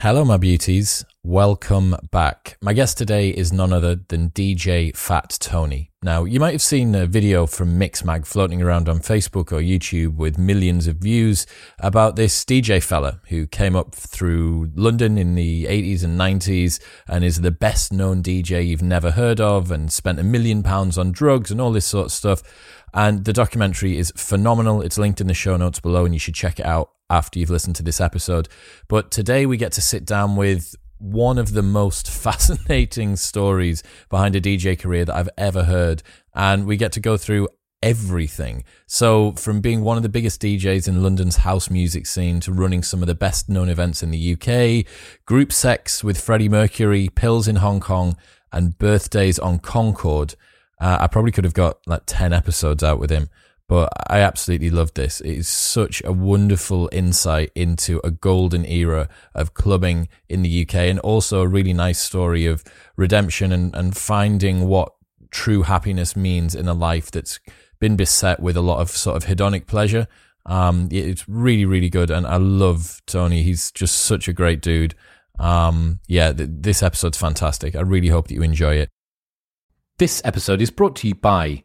Hello, my beauties. Welcome back. My guest today is none other than DJ Fat Tony. Now, you might have seen a video from Mixmag floating around on Facebook or YouTube with millions of views about this DJ fella who came up through London in the 80s and 90s and is the best known DJ you've never heard of and spent a million pounds on drugs and all this sort of stuff. And the documentary is phenomenal. It's linked in the show notes below and you should check it out after you've listened to this episode. But today we get to sit down with one of the most fascinating stories behind a DJ career that I've ever heard. And we get to go through everything. So, from being one of the biggest DJs in London's house music scene to running some of the best known events in the UK, group sex with Freddie Mercury, pills in Hong Kong, and birthdays on Concorde. Uh, I probably could have got like 10 episodes out with him. But I absolutely loved this. It is such a wonderful insight into a golden era of clubbing in the UK and also a really nice story of redemption and, and finding what true happiness means in a life that's been beset with a lot of sort of hedonic pleasure. Um, it's really, really good. And I love Tony. He's just such a great dude. Um, yeah, th- this episode's fantastic. I really hope that you enjoy it. This episode is brought to you by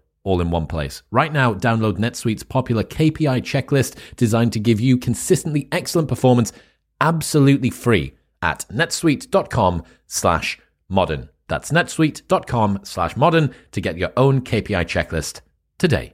all in one place. Right now, download NetSuite's popular KPI checklist designed to give you consistently excellent performance absolutely free at netsuite.com slash modern. That's netsuite.com slash modern to get your own KPI checklist today.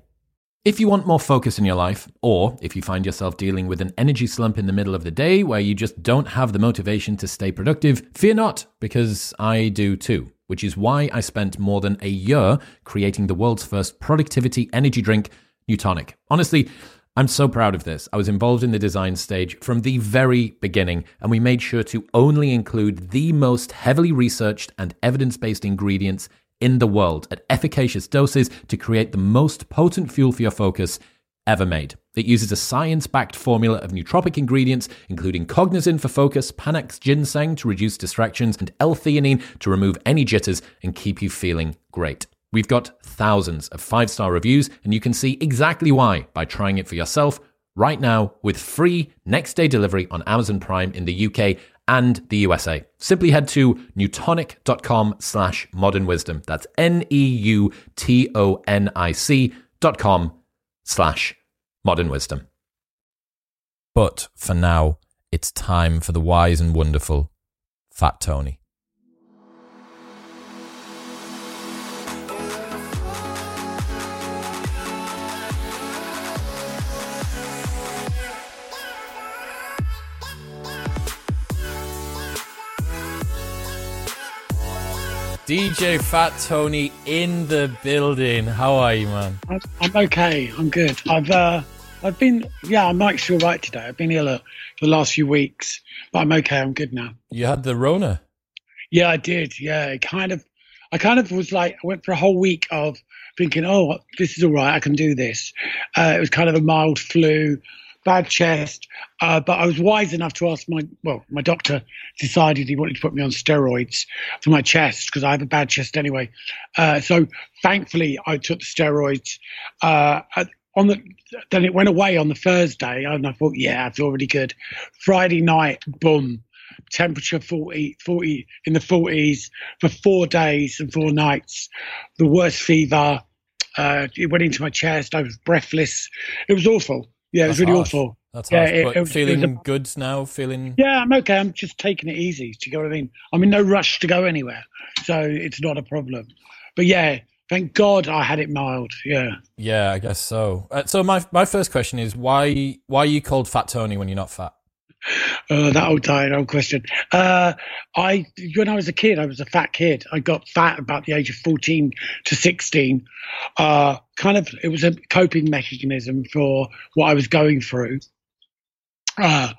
If you want more focus in your life, or if you find yourself dealing with an energy slump in the middle of the day where you just don't have the motivation to stay productive, fear not, because I do too which is why I spent more than a year creating the world's first productivity energy drink, Neutonic. Honestly, I'm so proud of this. I was involved in the design stage from the very beginning, and we made sure to only include the most heavily researched and evidence based ingredients in the world at efficacious doses to create the most potent fuel for your focus ever made. It uses a science backed formula of nootropic ingredients, including cognizin for focus, Panax ginseng to reduce distractions, and L theanine to remove any jitters and keep you feeling great. We've got thousands of five star reviews, and you can see exactly why by trying it for yourself right now with free next day delivery on Amazon Prime in the UK and the USA. Simply head to neutonic.com slash modern wisdom. That's N E U T O N I C dot com slash modern wisdom. But for now, it's time for the wise and wonderful Fat Tony. DJ Fat Tony in the building. How are you, man? I'm okay. I'm good. I've uh, I've been, yeah, I'm actually all right today. I've been ill uh, for the last few weeks, but I'm okay. I'm good now. You had the Rona. Yeah, I did. Yeah, it kind of, I kind of was like, I went for a whole week of thinking, oh, this is all right. I can do this. Uh, it was kind of a mild flu, bad chest, uh, but I was wise enough to ask my, well, my doctor decided he wanted to put me on steroids for my chest because I have a bad chest anyway. Uh, so thankfully, I took the steroids. Uh, on the then it went away on the Thursday, and I thought, yeah, I feel really good. Friday night, boom, temperature 40, 40 in the 40s for four days and four nights. The worst fever. Uh, it went into my chest. I was breathless. It was awful. Yeah, it was really harsh. awful. That's Yeah, harsh. it- but it was- feeling it a- good now. Feeling Yeah, I'm okay. I'm just taking it easy. Do you get what I mean? I'm in no rush to go anywhere, so it's not a problem. But yeah, thank God I had it mild. Yeah. yeah, I guess so. Uh, so my my first question is why why are you called Fat Tony when you're not fat? Uh, that old tired old question. Uh, I when I was a kid, I was a fat kid. I got fat about the age of fourteen to sixteen. Uh, kind of, it was a coping mechanism for what I was going through. Uh,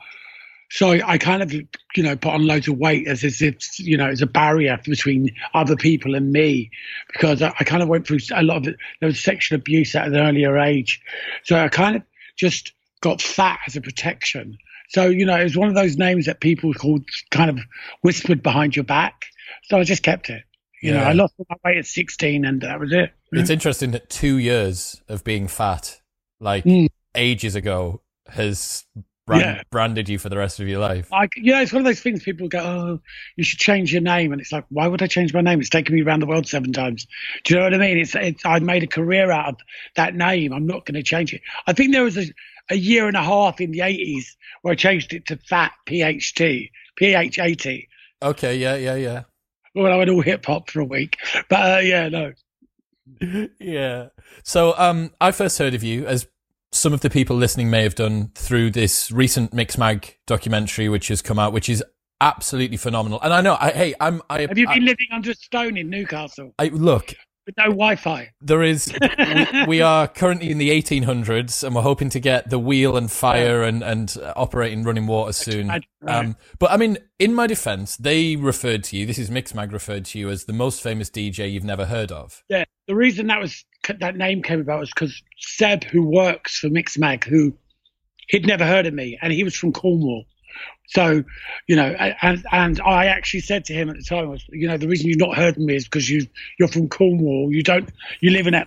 so I, kind of, you know, put on loads of weight as, as if, you know, as a barrier between other people and me, because I, I kind of went through a lot of. There was sexual abuse at an earlier age, so I kind of just got fat as a protection. So you know, it was one of those names that people called kind of whispered behind your back. So I just kept it. You know, Yeah. I lost my weight at 16, and that was it. It's interesting that two years of being fat, like Mm. ages ago, has brand- Yeah. branded you for the rest of your life. Like, you know, it's one of those things people go, oh, you should change your name. And it's like, why would I change my name? It's taken me around the world seven times. Do you know what I mean? It's, it's I made a career out of that name. I'm not going to change it. I think there was a, a year and a half in the 80s where I changed it to Fat PHT, PHAT. Okay, yeah, yeah, yeah. When I went all hip hop for a week. But uh, yeah, no. yeah. So, um, I first heard of you as some of the people listening may have done through this recent Mixmag documentary, which has come out, which is absolutely phenomenal. And I know, I, hey, I'm, I, Have you I, been living under a stone in Newcastle I look. With no Wi Fi? There is, we, we are currently in the 1800s, and we're hoping to get the wheel and fire and and operating running water soon. Right. Um, but I mean, in my defense, they referred to you. This is Mixmag referred to you as the most famous DJ you've never heard of. Yeah, the reason that was that name came about was because Seb, who works for Mixmag, who he'd never heard of me, and he was from Cornwall. So, you know, and and I actually said to him at the time, was, you know, the reason you've not heard of me is because you you're from Cornwall. You don't you live in a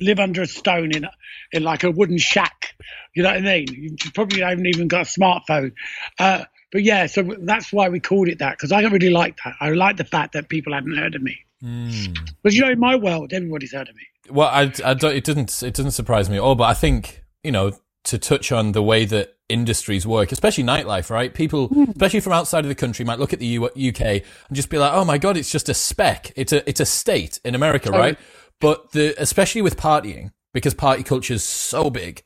live under a stone in in like a wooden shack. You know what I mean? You probably haven't even got a smartphone. Uh, but yeah, so that's why we called it that because I don't really like that. I like the fact that people hadn't heard of me. Hmm. Because you know, in my world, everybody's heard of me. Well, I, I don't, it didn't. it doesn't surprise me at all. But I think you know to touch on the way that industries work, especially nightlife, right? People, hmm. especially from outside of the country, might look at the U- UK and just be like, "Oh my god, it's just a speck. It's a it's a state in America, right?" But the especially with partying, because party culture is so big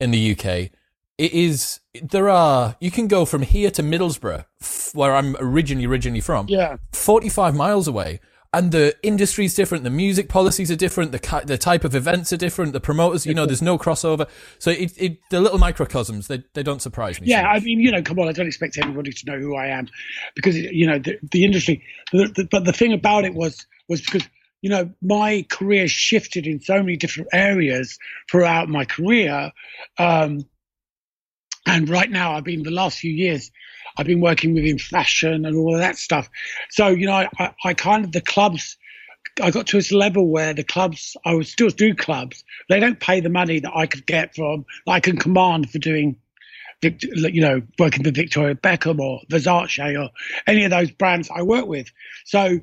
in the UK, it is there are you can go from here to Middlesbrough, f- where I'm originally originally from, Yeah. 45 miles away and the industry's different the music policies are different the the type of events are different the promoters you know there's no crossover so it, it the little microcosms they, they don't surprise me so Yeah, I mean, you know, come on, I don't expect everybody to know who I am because you know the, the industry. The, the, but the thing about it was was because you know my career shifted in so many different areas throughout my career, um, and right now I've been the last few years. I've been working within fashion and all of that stuff. So you know, I, I, kind of the clubs. I got to this level where the clubs, I would still do clubs. They don't pay the money that I could get from, I can command for doing you know, working for Victoria Beckham or Versace or any of those brands I work with. So,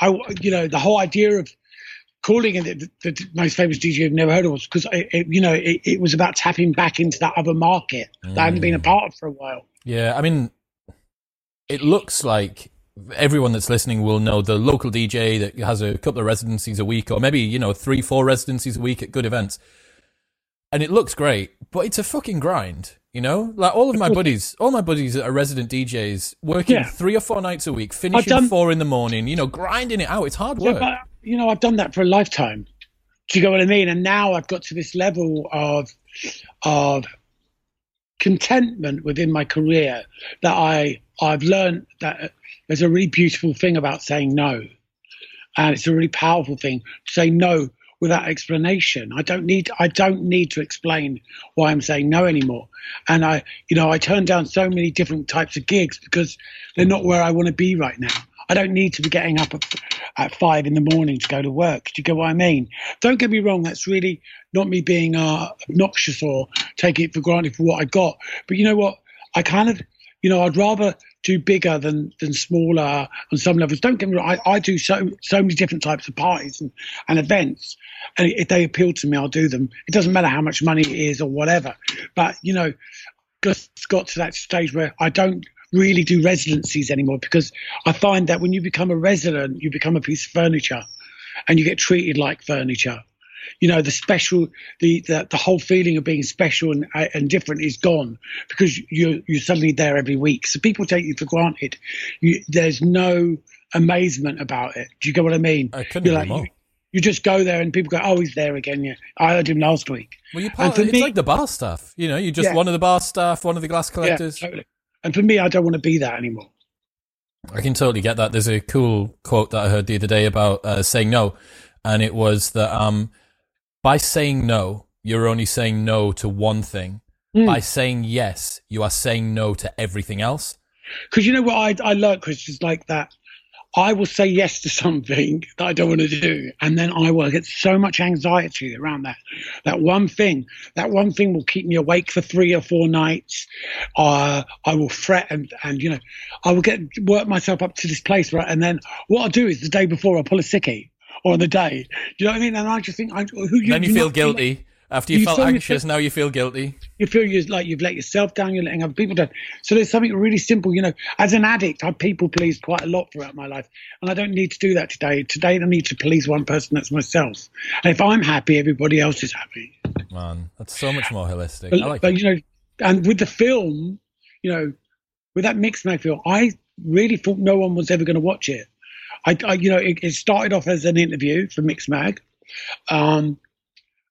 I, you know, the whole idea of calling it the, the most famous DJ I've never heard of was because, you know, it, it was about tapping back into that other market that I hadn't been a mm. part of for a while. yeah i mean it looks like everyone that's listening will know the local dj that has a couple of residencies a week or maybe you know three four residencies a week at good events and it looks great but it's a fucking grind you know like all of my buddies all my buddies that are resident djs working Yeah. three or four nights a week finishing done- four in the morning you know grinding it out it's hard Yeah, work but, you know, I've done that for a lifetime. Do you get what I mean? And now I've got to this level of, of contentment within my career that I I've learned that there's a really beautiful thing about saying no, and it's a really powerful thing to say no without explanation. I don't need I don't need to explain why I'm saying no anymore. And I you know I turn down so many different types of gigs because they're not where I want to be right now. I don't need to be getting up at, at five in the morning to go to work. Do you get what I mean? Don't get me wrong. That's really not me being uh, obnoxious or taking it for granted for what I got. But you know what? I kind of, you know, I'd rather do bigger than than smaller on some levels. Don't get me wrong. I, I do so so many different types of parties and, and events, and if they appeal to me, I'll do them. It doesn't matter how much money it is or whatever. But you know, just got to that stage where I don't really do residencies anymore because I find that when you become a resident, you become a piece of furniture and you get treated like furniture. You know, the special, the, the, the whole feeling of being special and, and different is gone because you're, you're suddenly there every week. So people take you for granted. You, there's no amazement about it. Do you get what I mean? I couldn't like, more. You, you just go there and people go, "Oh, he's there again." Yeah, I heard him last week. Well, you part, it's me, like the bar staff. You know, you're just yeah. one of the bar staff, one of the glass collectors. Yeah, totally. And for me, I don't want to be that anymore. I can totally get that. There's a cool quote that I heard the other day about uh, saying no, and it was that um, by saying no, you're only saying no to one thing. Mm. By saying yes, you are saying no to everything else. Because you know what I I learned, Chris, is like that I will say yes to something that I don't want to do, and then I will get so much anxiety around that. That one thing, that one thing will keep me awake for three or four nights. Uh, I will fret and and you know, I will get work myself up to this place, right? And then what I'll do is the day before I'll pull a sickie, on the day. Do you know what I mean? And I just think, I, who you, then you feel guilty. After you, you felt anxious, now you feel guilty. You feel you like you've let yourself down, you're letting other people down. So there's something really simple, you know. As an addict, I people please quite a lot throughout my life, and I don't need to do that today. Today, I need to please one person, that's myself. And if I'm happy, everybody else is happy. Man, that's so much more holistic. But, like but you know, and with the film, you know, with that Mixmag film, I really thought no one was ever going to watch it. I, I, you know, it, it started off as an interview for Mixmag. Um,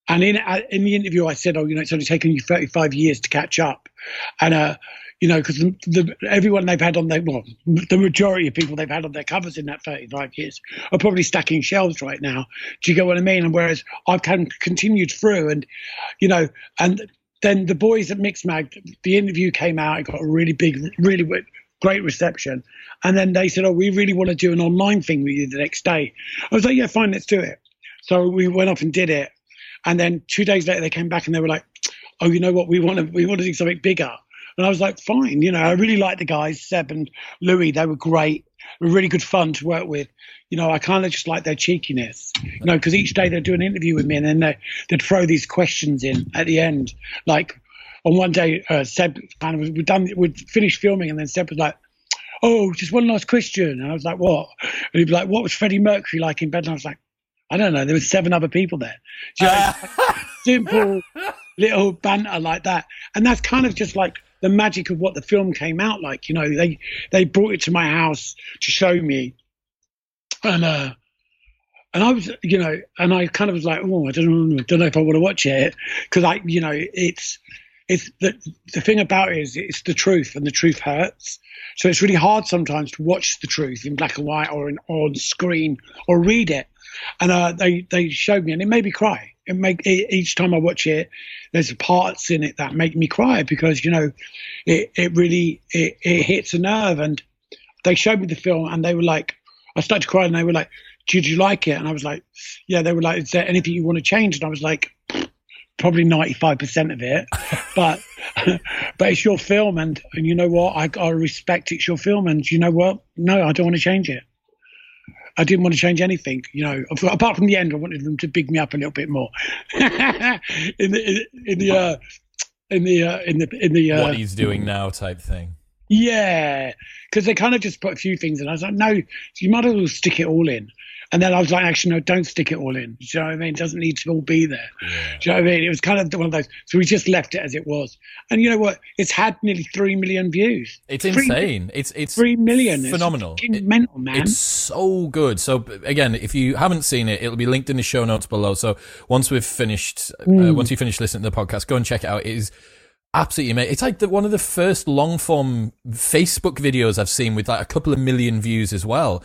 and in uh, in the interview, I said, "Oh, you know, it's only taken you 35 years to catch up," and uh, you know, because the, the, everyone they've had on their well, the majority of people they've had on their covers in that 35 years are probably stacking shelves right now. Do you get what I mean? And whereas I've kind of continued through, and you know, and then the boys at Mixmag, the interview came out. It got a really big, really great reception, and then they said, "Oh, we really want to do an online thing with you the next day." I was like, "Yeah, fine, let's do it." So we went off and did it and then two days later, they came back and they were like, "Oh, you know what? We want to we want to do something bigger." And I was like, "Fine." You know, I really liked the guys, Seb and Louis. They were great. Were really good fun to work with. You know, I kind of just like their cheekiness. You know, because each day they'd do an interview with me, and then they, they, would throw these questions in at the end. Like on one day, uh, Seb kind of we'd done we'd finished filming, and then Seb was like, "Oh, just one last question." And I was like, "What?" And he'd be like, "What was Freddie Mercury like in bed?" And I was like, I don't know. There were seven other people there. You know, simple little banter like that, and that's kind of just like the magic of what the film came out like. You know, they they brought it to my house to show me, and uh, and I was, you know, and I kind of was like, oh, I don't know, don't know if I want to watch it because I, you know, it's it's the the thing about it is it's the truth, and the truth hurts. So it's really hard sometimes to watch the truth in black and white or in, on screen or read it and uh, they they showed me, and it made me cry. It make each time I watch it, there's parts in it that make me cry because you know, it it really it, it hits a nerve. And they showed me the film, and they were like, I started to cry, and they were like, "Did you like it?" And I was like, "Yeah." They were like, "Is there anything you want to change?" And I was like, "Probably ninety five percent of it, but." but it's your film, and, and you know what? I, I respect it's your film, and you know what? No, I don't want to change it. I didn't want to change anything, you know. Apart from the end, I wanted them to big me up a little bit more. in the in the uh, in the uh, in the in the uh, what he's doing now type thing. Yeah, because they kind of just put a few things in. I was like, no, you might as well stick it all in. And then I was like, actually, no, don't stick it all in. Do you know what I mean? It doesn't need to all be there. Yeah. Do you know what I mean? It was kind of one of those. So we just left it as it was. And you know what? It's had nearly three million views. It's three, insane. It's it's three million. Phenomenal. It's it, mental, man. It's so good. So again, if you haven't seen it, it'll be linked in the show notes below. So once we've finished, uh, mm. uh, once you finish listening to the podcast, go and check it out. It is absolutely amazing. It's like the, one of the first long form Facebook videos I've seen with like a couple of million views as well.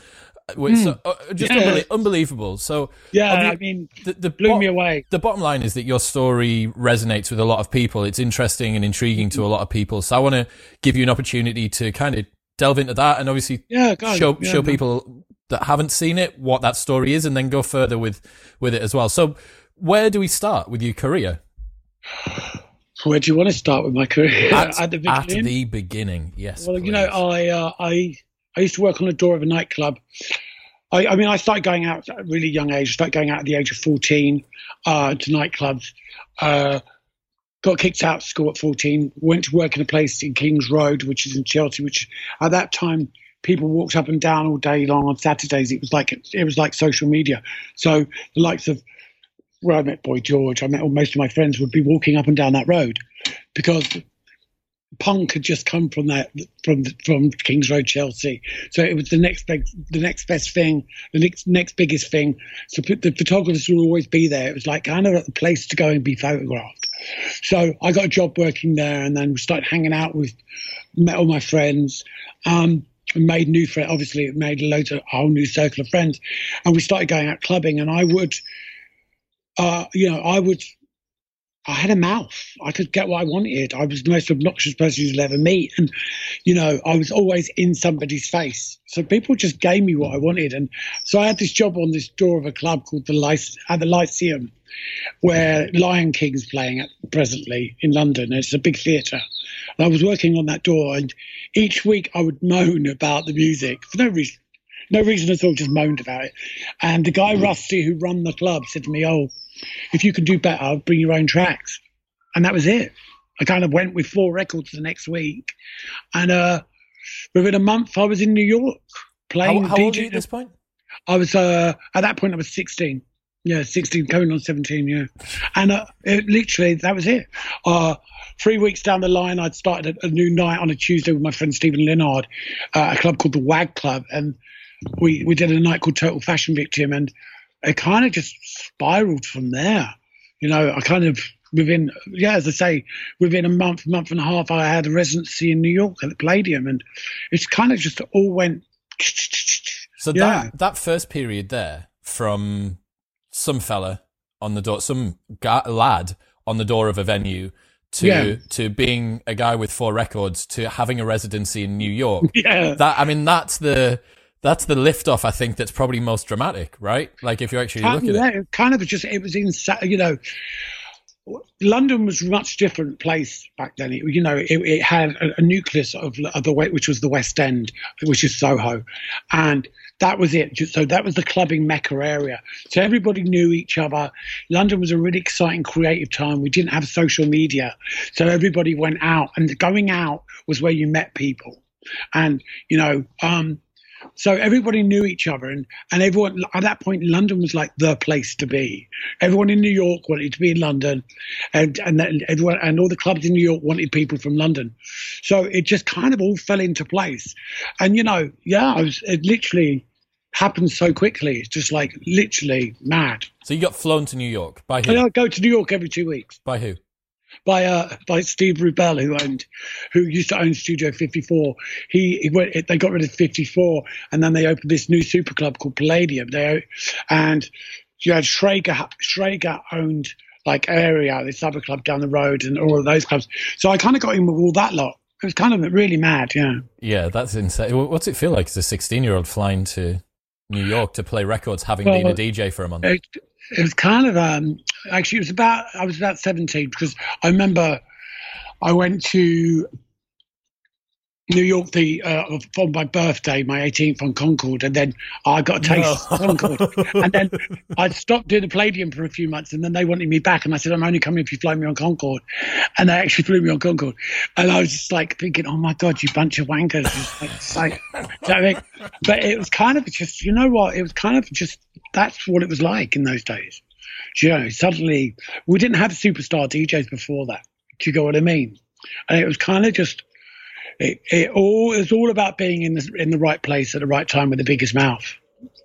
Which, mm. uh, just yeah. unbelie- unbelievable. So yeah, I mean, the, the blew bo- me away. The bottom line is that your story resonates with a lot of people. It's interesting and intriguing to a lot of people. So I want to give you an opportunity to kind of delve into that and obviously yeah, show yeah, show people that haven't seen it what that story is, and then go further with with it as well. So where do we start with your career? Where do you want to start with my career? At, at the beginning. At the beginning, yes. Well, please. you know, I uh, I I used to work on the door of a nightclub. I, I, mean, I started going out at a really young age. I started going out at the age of 14 uh, to nightclubs. Uh, got kicked out of school at 14. Went to work in a place in Kings Road, which is in Chelsea, which at that time people walked up and down all day long on Saturdays. It was like it was like social media. So the likes of where I met Boy George, I met most of my friends would be walking up and down that road because punk had just come from that from from Kings Road, Chelsea. So it was the next big, the next best thing, the next next biggest thing. So the photographers would always be there. It was like kind of the place to go and be photographed. So I got a job working there, and then we started hanging out with, met all my friends. Um, made new friends. Obviously, it made loads of a whole new circle of friends, and we started going out clubbing. And I would, uh, you know, I would I had a mouth. I could get what I wanted. I was the most obnoxious person you'll ever meet. And, you know, I was always in somebody's face. So people just gave me what I wanted. And so I had this job on this door of a club called the, Lyce- at the Lyceum, where Lion King's playing at presently in London. It's a big theatre. And I was working on that door. And each week I would moan about the music for no reason. No reason at all, just moaned about it. And the guy, Rusty, who run the club, said to me, Oh, if you can do better, bring your own tracks. And that was it. I kind of went with four records the next week. And uh, within a month, I was in New York playing. How, how old are you at this point? I was, uh, at that point, I was 16. Yeah, 16, going on 17, yeah. And uh, it, literally, that was it. Uh, three weeks down the line, I'd started a, a, new night on a Tuesday with my friend Stephen Linard, uh, a club called the WAG Club. And we, we did a night called Total Fashion Victim. And it kind of just spiraled from there. You know, I kind of within yeah, as I say, within a month, month and a half, I had a residency in New York at the Palladium, and it's kind of just all went. So yeah. that that first period there, from some fella on the door, some lad on the door of a venue, to yeah. to being a guy with four records, to having a residency in New York. Yeah, that I mean, that's the that's the liftoff. I think that's probably most dramatic, right? Like if you actually look at yeah, it, kind of just it was in You know, London was a much different place back then. It, you know, it, it had a, a, nucleus of, of the which was the West End, which is Soho, and that was it. So that was the clubbing mecca area. So everybody knew each other. London was a really exciting, creative time. We didn't have social media, so everybody went out, and going out was where you met people. And you know, um, so everybody knew each other, and, and everyone at that point, London was like the place to be. Everyone in New York wanted to be in London, and and everyone and all the clubs in New York wanted people from London. So it just kind of all fell into place. And you know, yeah, I was it literally happened so quickly. It's just like literally mad. So you got flown to New York by who? I go to New York every two weeks. By who? By uh, by Steve Rubell, who owned, who used to own Studio 54. He, he went, they got rid of 54, and then they opened this new super club called Palladium. They and you had Schrager. Schrager owned like area, this other club down the road, and all of those clubs. So I kind of got in with all that lot. It was kind of really mad, yeah. Yeah, that's insane. What's it feel like as a 16 year old flying to New York to play records, having well, been a DJ for a month? It, it was kind of um, actually it was about I was about seventeen because I remember I went to New York the uh, for my birthday, my 18th on Concorde, and then I got a taste no. Concorde, and then I stopped doing the Palladium for a few months, and then they wanted me back, and I said I'm only coming if you fly me on Concorde, and they actually flew me on Concorde, and I was just like thinking, oh my god, you bunch of wankers, like, like I mean? but it was kind of just you know what, it was kind of just that's what it was like in those days. You know, suddenly we didn't have superstar DJs before that. Do you get what I mean? And it was kind of just it, it all is all about being in the in the right place at the right time with the biggest mouth.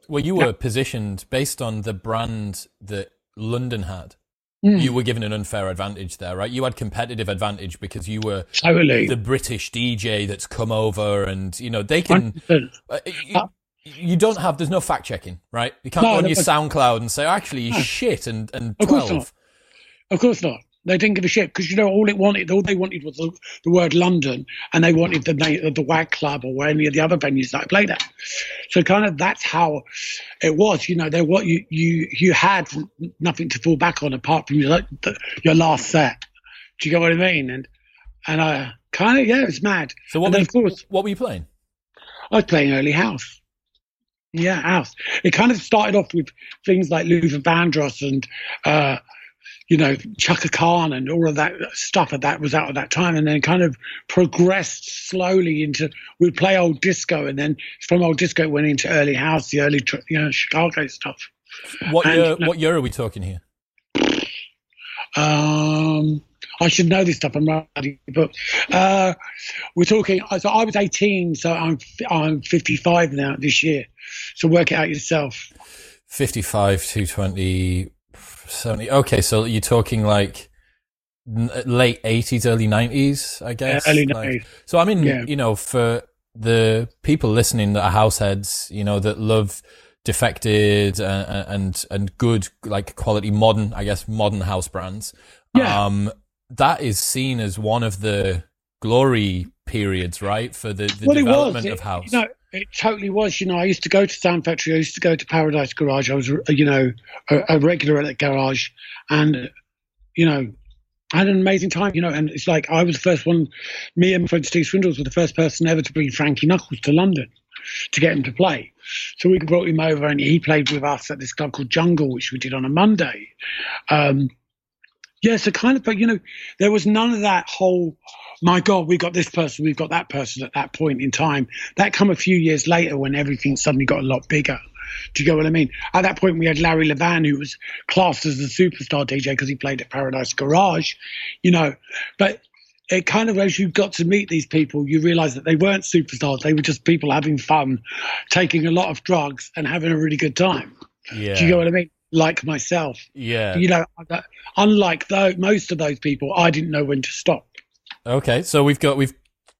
Well, you were yeah. positioned based on the brand that London had. mm. you were given an unfair advantage there, right? You had competitive advantage because you were totally the British DJ that's come over, and you know they can. Uh, you, you, don't have. There's no fact checking, right? You can't no, go on your SoundCloud and say, "Actually, you no. shit," and and twelve. Of course not. Of course not. They didn't give a shit because you know all it wanted, all they wanted was the, the word London, and they wanted the name of the WAG Club or any of the other venues that I played at. So kind of that's how it was. You know, there what you you you had nothing to fall back on apart from your your last set. Do you get what I mean? And and I kind of yeah, it was mad. So what? Were you, of course, what were you playing? I was playing early house. Yeah, house. It kind of started off with things like Luther Vandross and uh, you know, Chaka Khan and all of that stuff that was out at that time, and then kind of progressed slowly into we'd play old disco, and then from old disco it went into early house, the early you know Chicago stuff. What and, year? what year are we talking here? Um, I should know this stuff. I'm writing but uh, we're talking. So I was 18, so I'm I'm 55 now this year. So work it out yourself. 55 to 20 70. Okay, so you're talking like late 80s, early 90s, I guess. Yeah, early 90s. Like, so, I mean, yeah. you know, for the people listening that are househeads, you know, that love defected and, and, and good, like quality modern, I guess, modern house brands. Yeah. Um, that is seen as one of the glory periods, right? For the, the development it, of house. You know, it totally was. You know, I used to go to Sound Factory. I used to go to Paradise Garage. I was, you know, a, a regular at the garage, and you know, I had an amazing time. You know, and it's like I was the first one. Me and my friend Steve Swindells were the first person ever to bring Frankie Knuckles to London to get him to play. So we brought him over, and he played with us at this club called Jungle, which we did on a Monday. Um, yeah, so kind of, you know, there was none of that whole my God, we've got this person, we've got that person at that point in time. That come a few years later when everything suddenly got a lot bigger. Do you get what I mean? At that point, we had Larry Levan, who was classed as a superstar DJ because he played at Paradise Garage, you know. But it kind of, as you got to meet these people, you realize that they weren't superstars. They were just people having fun, taking a lot of drugs, and having a really good time. Yeah. Do you get what I mean? Like myself. Yeah. You know, unlike though most of those people, I didn't know when to stop. Okay, so we've got we've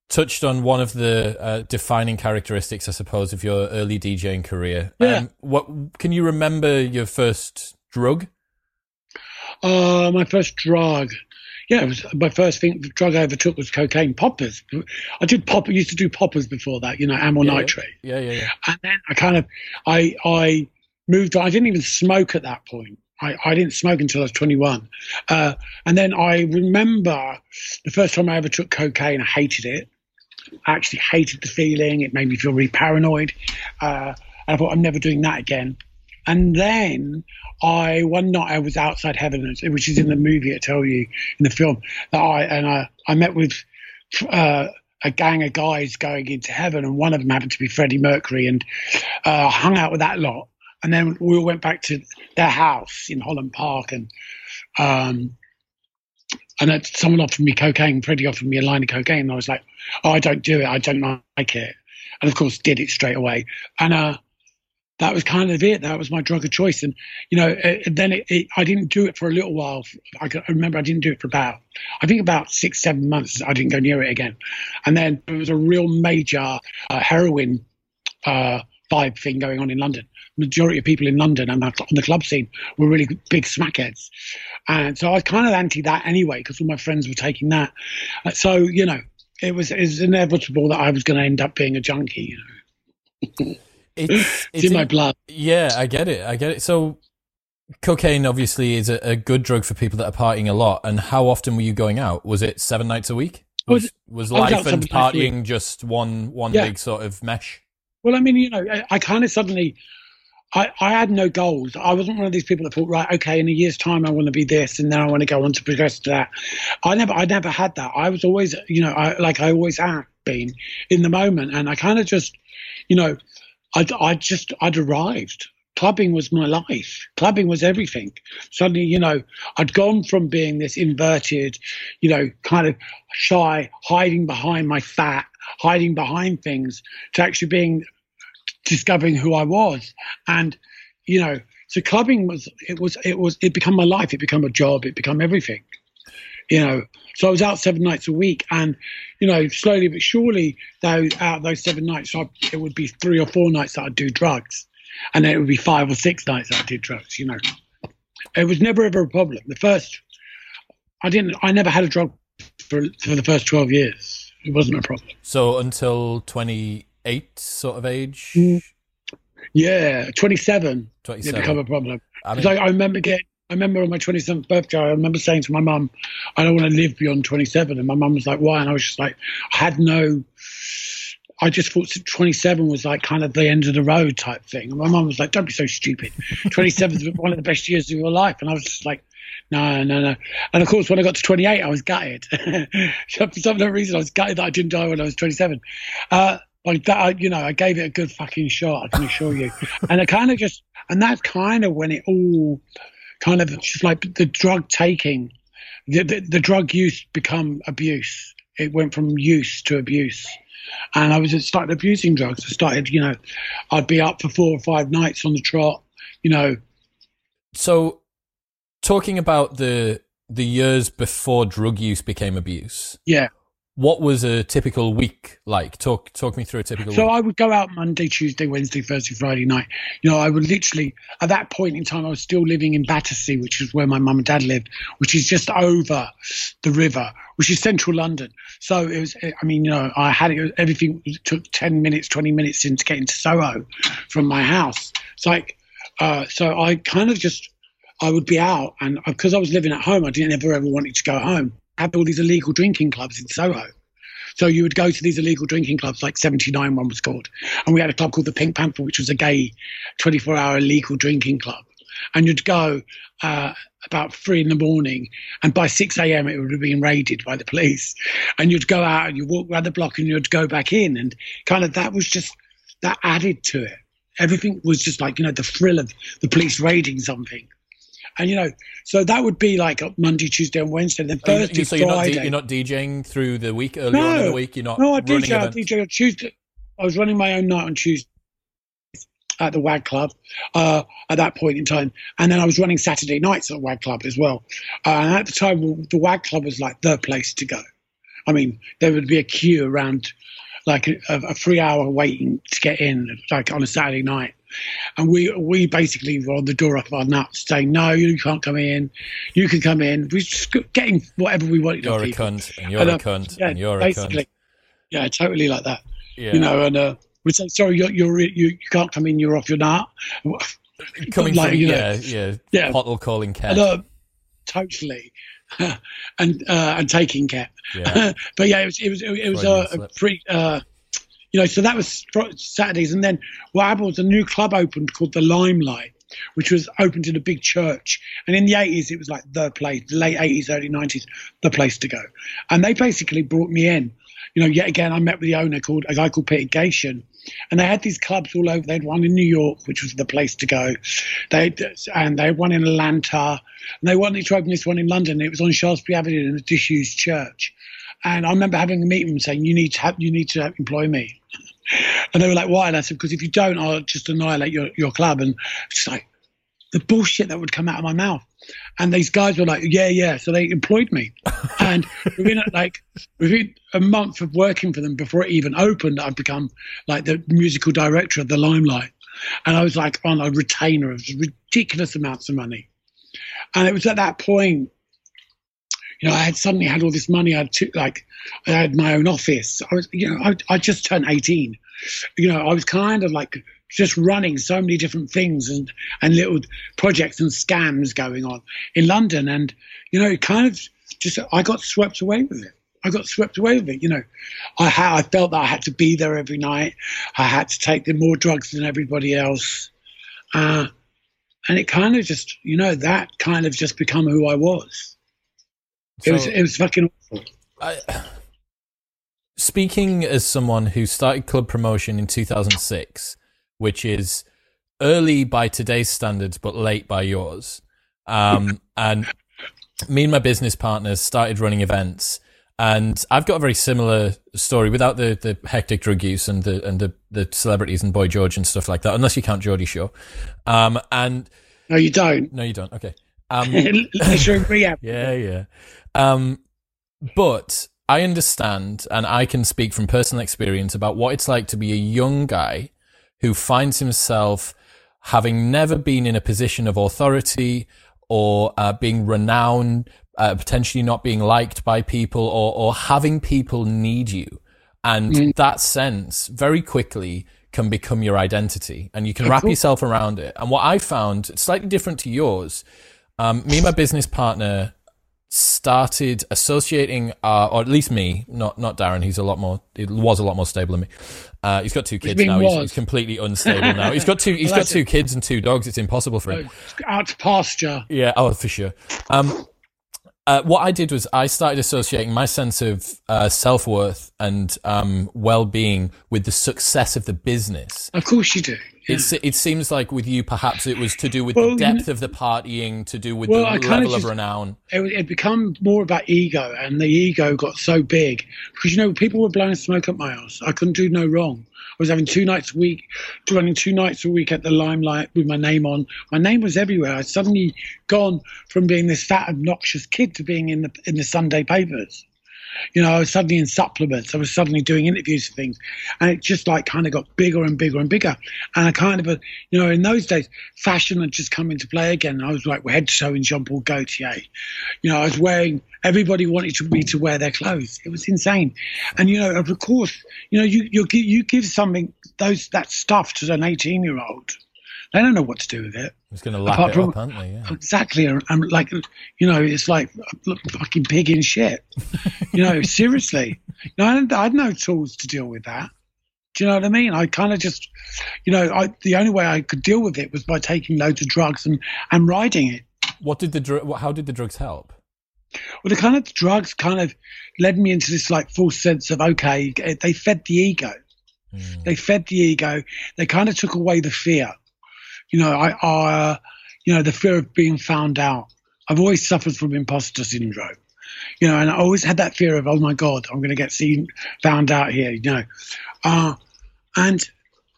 touched on one of the uh, defining characteristics, I suppose, of your early DJing career. Yeah. Um, what can you remember your first drug? Uh, my first drug. Yeah, it was my first thing, drug I ever took was cocaine poppers. I did pop. I used to do poppers before that, you know, amyl yeah, nitrate. Yeah, yeah, yeah. And then I kind of, I, I moved. On. I didn't even smoke at that point. I, I didn't smoke until I was 21. Uh, and then I remember the first time I ever took cocaine, I hated it. I actually hated the feeling. It made me feel really paranoid. Uh, and I thought, I'm never doing that again. And then I one night I was outside heaven, which is in the movie I tell you in the film that I and I, I met with uh, a gang of guys going into heaven, and one of them happened to be Freddie Mercury, and uh, hung out with that lot and then we all went back to their house in Holland Park, and um, and someone offered me cocaine. Freddie offered me a line of cocaine, and I was like, "Oh, I don't do it. I don't like it." And of course, did it straight away. And uh, that was kind of it. That was my drug of choice. And you know, it, then it, it, I didn't do it for a little while. I, I, remember I didn't do it for about, I think about six, seven months. I didn't go near it again. And then there was a real major uh, heroin uh, vibe thing going on in London majority of people in London and on the club scene were really big smackheads. And so I was kind of anti that anyway because all my friends were taking that. Uh, so, you know, it was, it was inevitable that I was going to end up being a junkie, you know. it's, it's, in my blood. Yeah, I get it. I get it. So cocaine obviously is a, a, good drug for people that are partying a lot. And how often were you going out? Was it seven nights a week? Was, was, life and partying just one one yeah. big sort of mesh? Well, I mean, you know, I, I kind of suddenly I, I had no goals. I wasn't one of these people that thought, right, okay, in a year's time I want to be this, and then I want to go on to progress to that. I never, I never had that. I was always, you know, I, like I always have been in the moment, and I kind of just, you know, I, I just, I'd arrived. Clubbing was my life. Clubbing was everything. Suddenly, you know, I'd gone from being this inverted, you know, kind of shy, hiding behind my fat, hiding behind things, to actually being discovering who I was. And, you know, so clubbing was it was it was it became my life. It became a job. It became everything. You know, so I was out seven nights a week, and you know, slowly but surely, those out those seven nights, I, it would be three or four nights that I'd do drugs, and then it would be five or six nights I did drugs. You know, it was never ever a problem. The first, I didn't, I never had a drug for for the first twelve years. It wasn't a problem. So until twenty eight, sort of age. Mm. Yeah, 27, 27. become a problem. I Because mean, I, I remember getting, I remember on my 27th birthday, I remember saying to my mum, I don't want to live beyond 27. And my mum was like, why? And I was just like, I had no, I just thought 27 was like kind of the end of the road type thing. And my mum was like, don't be so stupid. 27 is one of the best years of your life. And I was just like, no, no, no. And of course, when I got to 28, I was gutted. For some reason, I was gutted that I didn't die when I was 27. Uh, like that, I, you know, I gave it a good fucking shot. I can assure you. and I kind of just, and that's kind of when it all kind of just like the drug taking, the, the, the drug use become abuse. It went from use to abuse. And I was just started abusing drugs. I started, you know, I'd be up for four or five nights on the trot, you know. so talking about the the years before drug use became abuse. Yeah. What was a typical week like? Talk talk me through a typical So week. I would go out Monday, Tuesday, Wednesday, Thursday, Friday night. You know, I would literally, at that point in time, I was still living in Battersea, which is where my mum and dad lived, which is just over the river, which is central London. So it was, I mean, you know, I had it, everything took 10 minutes, 20 minutes in to get into Soho from my house. It's like, uh, so I kind of just, I would be out, and because I was living at home, I didn't ever ever wanted to go home. I had all these illegal drinking clubs in Soho. So you would go to these illegal drinking clubs, like 79 one was called. And we had a club called the Pink Panther, which was a gay 24 hour illegal drinking club. And you'd go uh, about three in the morning, and by 6 a.m., it would have been raided by the police. And you'd go out and you walk around the block and you'd go back in. And kind of that was just, that added to it. Everything was just like, you know, the thrill of the police raiding something. And, you know, so that would be like Monday, Tuesday, and Wednesday. Then Oh, you- Thursday, so you're Friday. You're not DJing through the week earlier on in No. the week. You're not No, I DJ. I? DJ on Tuesday. I was running my own night on Tuesday at the WAG Club uh, at that point in time, and then I was running Saturday nights at the WAG Club as well. Uh, and at the time, the WAG Club was like the place to go. I mean, there would be a queue around, like a, a three-hour waiting to get in, like on a Saturday night. And we we basically were on the door off our nuts, saying, "No, you can't come in. You can come in." We were just getting whatever we wanted. You're a people. cunt, and you're And, a uh, cunt, Yeah, and you're a basically. cunt. Yeah, totally like that Yeah. you know, and uh, we'd say, sorry, you're, you're you, you can't come in, you're off your nut. coming like, from you know, yeah, yeah, yeah. pottle calling cat. Uh, totally, and uh, and taking care. yeah. but yeah, it was it was it was Freudian uh, a pretty. Uh, you know, so that was Saturdays, and then what happened was a new club opened called the Limelight, which was opened in a big church. And in the eighties, it was like the place, the late eighties, early nineties, the place to go. And they basically brought me in. You know, yet again, I met with the owner called a guy called Peter Gatien, and they had these clubs all over. They had one in New York, which was the place to go. They and they had one in Atlanta, and they wanted to open this one in London. It was on Shaftesbury Avenue in a disused church. And I remember having a meeting them saying, "You need to have, you need to employ me." And they were like, "Why?" And I said, "Because if you don't, I'll just annihilate your your club." And it's like the bullshit that would come out of my mouth. And these guys were like, "Yeah, yeah." So they employed me, and within like within a month of working for them before it even opened, I'd become like the musical director of the Limelight, and I was like on a retainer of ridiculous amounts of money. And it was at that point you know, I had suddenly had all this money. I had to, like, I had my own office. I was, you know, I, I just turned 18. You know, I was kind of like just running so many different things and, and little projects and scams going on in London. And, you know, it kind of just, I got swept away with it. I got swept away with it. You know, I had, I felt that I had to be there every night. I had to take the more drugs than everybody else. Uh, and it kind of just, you know, that kind of just become who I was. It was it was fucking awful. I, speaking as someone who started club promotion in 2006, which is early by today's standards but late by yours, um, and me and my business partners started running events. And I've got a very similar story without the, the hectic drug use and the and the, the celebrities and Boy George and stuff like that, unless you count Geordie Shore. Um, and No, you don't. No, you don't. Okay. Um, Unless you're in rehab. yeah, yeah. Um, but I understand, and I can speak from personal experience about what it's like to be a young guy who finds himself having never been in a position of authority or uh, being renowned, uh, potentially not being liked by people, or or having people need you, and Mm. that sense very quickly can become your identity, and you can wrap yourself around it. And what I found, slightly different to yours, um, me and my business partner started associating, uh, or at least me, not not Darren. He's a lot more. It was a lot more stable than me. Uh, he's got two kids now. He's, he's completely unstable now. He's got two. He's Well, got two kids and two dogs. It's impossible for him. Out to pasture. Yeah. Oh, for sure. Um, uh, what I did was I started associating my sense of uh, self worth and um, well being with the success of the business. Of course you do. It's, it seems like with you, perhaps it was to do with Well, the depth of the partying, to do with Well, the level of just- renown. it, it become more about ego, and the ego got so big because you know people were blowing smoke up my ass. I couldn't do no wrong. I was having two nights a week, running two nights a week at the limelight with my name on. My name was everywhere. I'd suddenly gone from being this fat, obnoxious kid to being in the in the Sunday papers. You know, I was suddenly in supplements. I was suddenly doing interviews for things, and it just like kind of got bigger and bigger and bigger. And I kind of, uh, you know, in those days, fashion had just come into play again. I was like head to toe in Jean Paul Gaultier. You know, I was wearing. Everybody wanted me to wear their clothes. It was insane. And you know, of course, you know, you you gi- you give something those that stuff to an eighteen year old. They don't know what to do with it. It's going to lap Apart it from- up, aren't they? Yeah. Exactly. I'm like, you know, it's like fucking pig in shit. You know, seriously. No, I, had- I had no tools to deal with that. Do you know what I mean? I kind of just, you know, I, the only way I could deal with it was by taking loads of drugs and, and riding it. What did the dr- what, how did the drugs help? Well, the kind of drugs kind of led me into this like false sense of okay, they fed the ego. Mm. They fed the ego. They kind of took away the fear. You know, I, uh, you know, the fear of being found out. I've always suffered from imposter syndrome. You know, and I always had that fear of, oh my God, I'm going to get seen, found out here. You know, uh, and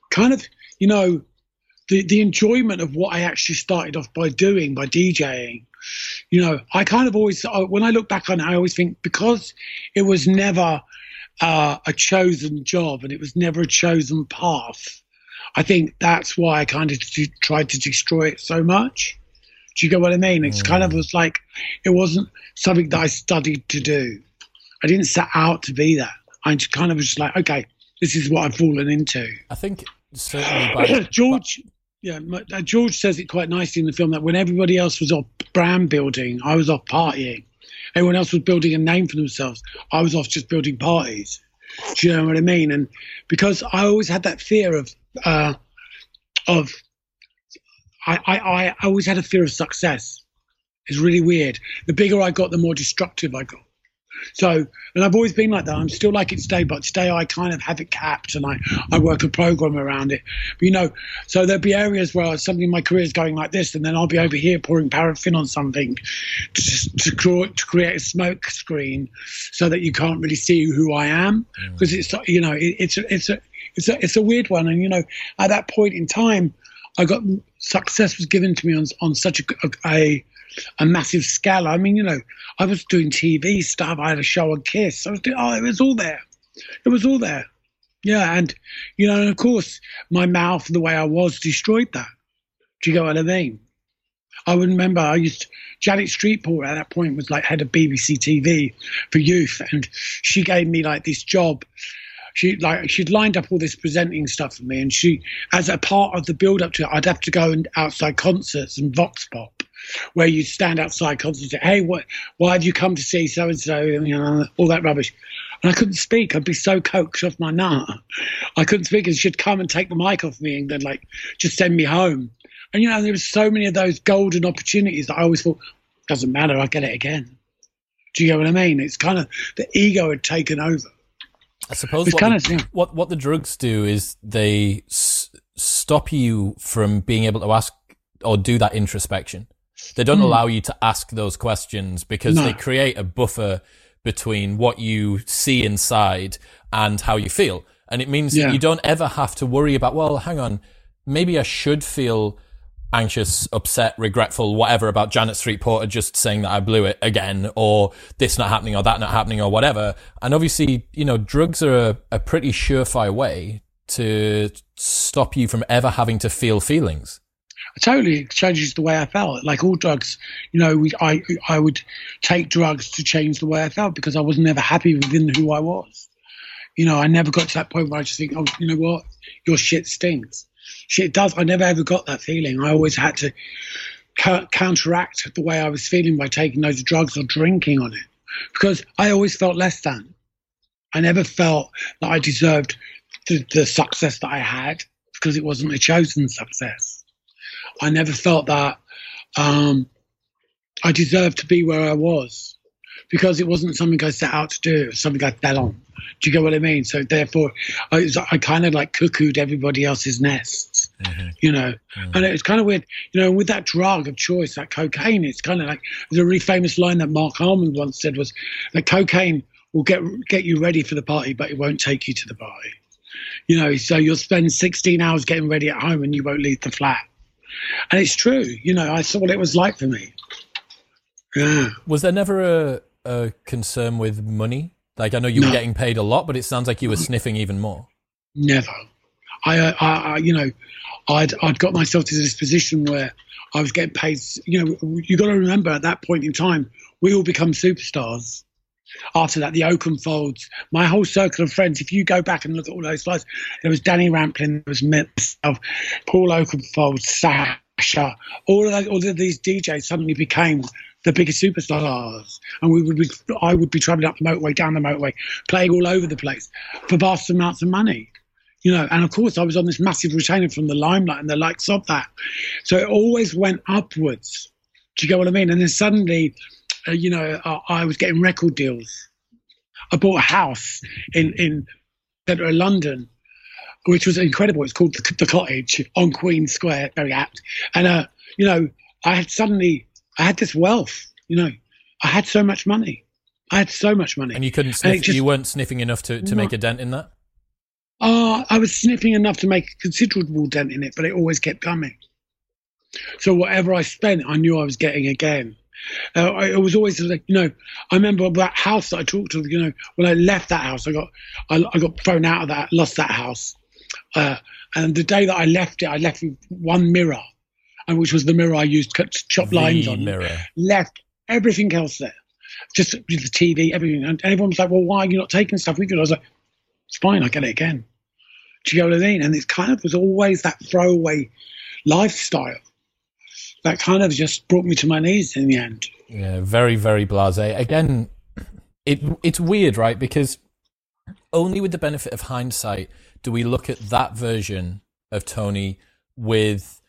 kind of, you know, the the enjoyment of what I actually started off by doing by DJing. You know, I kind of always, uh, when I look back on it, I always think because it was never uh, a chosen job and it was never a chosen path. I think that's why I kind of tried to destroy it so much. Do you get what I mean? It's kind of was like it wasn't something that I studied to do. I didn't set out to be that. I just kind of was just like, okay, this is what I've fallen into. I think certainly by George, yeah, my- uh, George says it quite nicely in the film that when everybody else was off brand building, I was off partying. Everyone else was building a name for themselves. I was off just building parties. Do you know what I mean? And because I always had that fear of, uh, of, I, I, I always had a fear of success. It's really weird. The bigger I got, the more destructive I got. So, and I've always been like that. I'm still like it today, but today I kind of have it capped and I, I work a program around it. But, you know, so there'll be areas where something in my career is going like this, and then I'll be over here pouring paraffin on something to, to, to create a smoke screen so that you can't really see who I am. Because it's, you know, it, it's, a, it's, a, it's, a, it's a weird one. And, you know, at that point in time, I got success was given to me on, on such a, a a massive scale. I mean, you know, I was doing TV stuff. I had a show on Kiss. I was doing, oh, it was all there. It was all there. Yeah, and you know, and of course, my mouth, the way I was, destroyed that. Do you get what I mean? I would remember I used Janet Street-Porter at that point was like head of BBC TV for youth, and she gave me like this job. She like she'd lined up all this presenting stuff for me, and she, as a part of the build up to it, I'd have to go and outside concerts and vox pop, where you stand outside concerts and say, "Hey, what? Why have you come to see so and so?" You know, all that rubbish. And I couldn't speak. I'd be so coked off my nut. I couldn't speak, and she'd come and take the mic off me and then like just send me home. And you know, there was so many of those golden opportunities that I always thought, doesn't matter, I'll get it again. Do you know what I mean? It's kind of the ego had taken over. I suppose what, kind the, of- yeah. what what the drugs do is they s- stop you from being able to ask or do that introspection. They don't hmm. allow you to ask those questions because. No. they create a buffer between what you see inside and how you feel. And it means Yeah. that you don't ever have to worry about, well, hang on, maybe I should feel anxious, upset, regretful, whatever about Janet Street Porter just saying that I blew it again, or this not happening, or that not happening, or whatever. And obviously, you know, drugs are a, a pretty surefire way to stop you from ever having to feel feelings. It totally changes the way I felt. Like all drugs, you know, we, I I would take drugs to change the way I felt because I was never happy within who I was. You know, I never got to that point where I just think, oh, you know what, your shit stinks it does. I never ever got that feeling. I always had to counteract the way I was feeling by taking those drugs or drinking on it because I always felt less than. I never felt that I deserved the, the success that I had because it wasn't a chosen success. I never felt that um, I deserved to be where I was because it wasn't something I set out to do. It was something I fell on. Do you get what I mean? So therefore, I, I kind of like cuckooed everybody else's nests, mm-hmm. you know. Mm-hmm. And it's kind of weird, you know. With that drug of choice, that cocaine, it's kind of like there's a really famous line that Marc Almond once said was that cocaine will get get you ready for the party, but it won't take you to the party. You know, so you'll spend 16 hours getting ready at home and you won't leave the flat. And it's true. You know, I saw what it was like for me. Yeah. Was there never a, a concern with money like I know you no. were getting paid a lot, but it sounds like you were sniffing even more. Never. I, uh, I, I, you know, I'd I'd got myself to this position where I was getting paid. You know, you got to remember at that point in time, we all become superstars. After that, the Oakenfolds, my whole circle of friends. If you go back and look at all those slides, there was Danny Rampling, there was myself, Paul Oakenfold, Sasha, all of those, all of these DJs suddenly became the biggest superstars, and we would be, I would be traveling up the motorway, down the motorway, playing all over the place for vast amounts of money. You know, and of course, I was on this massive retainer from the limelight and the likes of that. So it always went upwards. Do you get what I mean? And then suddenly, uh, you know, I, I was getting record deals. I bought a house in in centre of London, which was incredible. It's called the, the Cottage on Queen Square, very apt. And uh, you know, I had suddenly I had this wealth, you know. I had so much money. I had so much money. And you couldn't sniff, just, you weren't sniffing enough to, to make a dent in that? Uh, I was sniffing enough to make a considerable dent in it, but it always kept coming. So whatever I spent, I knew I was getting again. Uh, it was always like, you know, I remember that house that I talked to, you know, when I left that house, I got, I, I got thrown out of that, lost that house. Uh, and the day that I left it, I left with one mirror and which was the mirror I used to chop the lines on. Mirror. Left everything else there, just the TV, everything. And everyone was like, "Well, why are you not taking stuff with you?" I was like, "It's fine, I get it again." Do you know what I mean? And it kind of was always that throwaway lifestyle that kind of just brought me to my knees in the end. Yeah, very, very blasé. Again, it it's weird, right? Because only with the benefit of hindsight do we look at that version of Tony with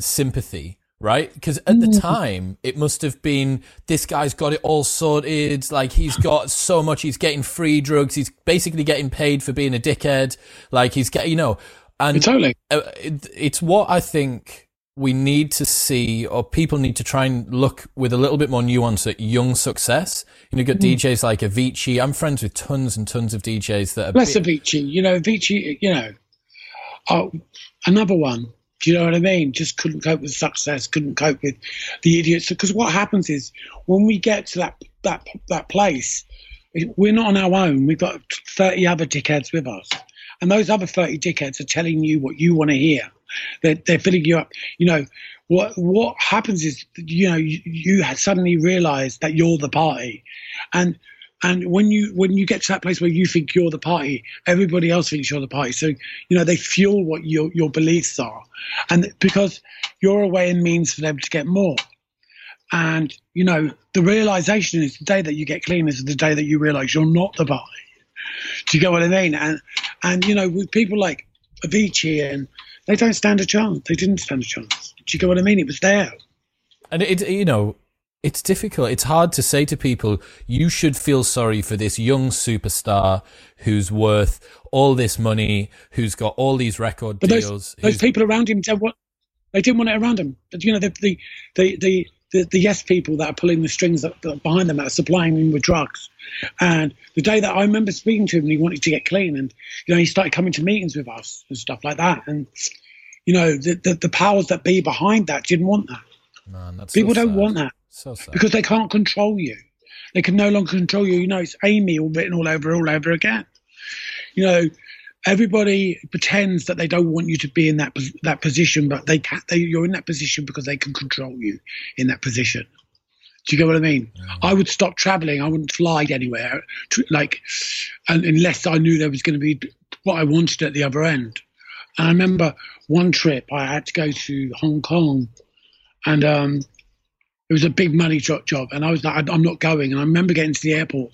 sympathy right? Because at the mm. time, it must have been this guy's got it all sorted. Like he's got so much. He's getting free drugs. He's basically getting paid for being a dickhead. Like he's getting, you know, and totally. Uh, it, it's what I think we need to see, or people need to try and look with a little bit more nuance at young success. You know, you've got mm. DJs like Avicii. I'm friends with tons and tons of DJs that are. Bless bit- Avicii. You know, Avicii. You know, oh, another one do you know what I mean? Just couldn't cope with success, couldn't cope with the idiots. Because what happens is when we get to that that that place, we're not on our own. We've got thirty other dickheads with us, and those other thirty dickheads are telling you what you want to hear. They're, they're filling you up. You know what what happens is you know you, you suddenly realise that you're the party, and and when you when you get to that place where you think you're the party, everybody else thinks you're the party. So you know they fuel what your your beliefs are, and because you're a way and means for them to get more. And you know the realization is the day that you get clean is the day that you realize you're not the party. Do you get what I mean? And and you know with people like Avicii and they don't stand a chance. They didn't stand a chance. Do you get what I mean? It was there. And it, you know, it's difficult. It's hard to say to people, you should feel sorry for this young superstar who's worth all this money, who's got all these record but deals. Those, those people around him said what they didn't want it around him. But, you know, the, the, the, the, the, the yes people that are pulling the strings that, that behind them that are supplying him with drugs. And the day that I remember speaking to him, and he wanted to get clean, and you know, he started coming to meetings with us and stuff like that. And you know, the, the, the powers that be behind that didn't want that. Man, that's People so don't want that So sad. because they can't control you. They can no longer control you. You know, it's Amy all written all over, all over again. You know, everybody pretends that they don't want you to be in that that position, but they can. They, you're in that position because they can control you in that position. Do you get what I mean? I would stop traveling. I wouldn't fly anywhere, to, like, un unless I knew there was going to be what I wanted at the other end. And I remember one trip I had to go to Hong Kong, and um, it was a big money job, job, and I was like, "I'm- not going. And I remember getting to the airport,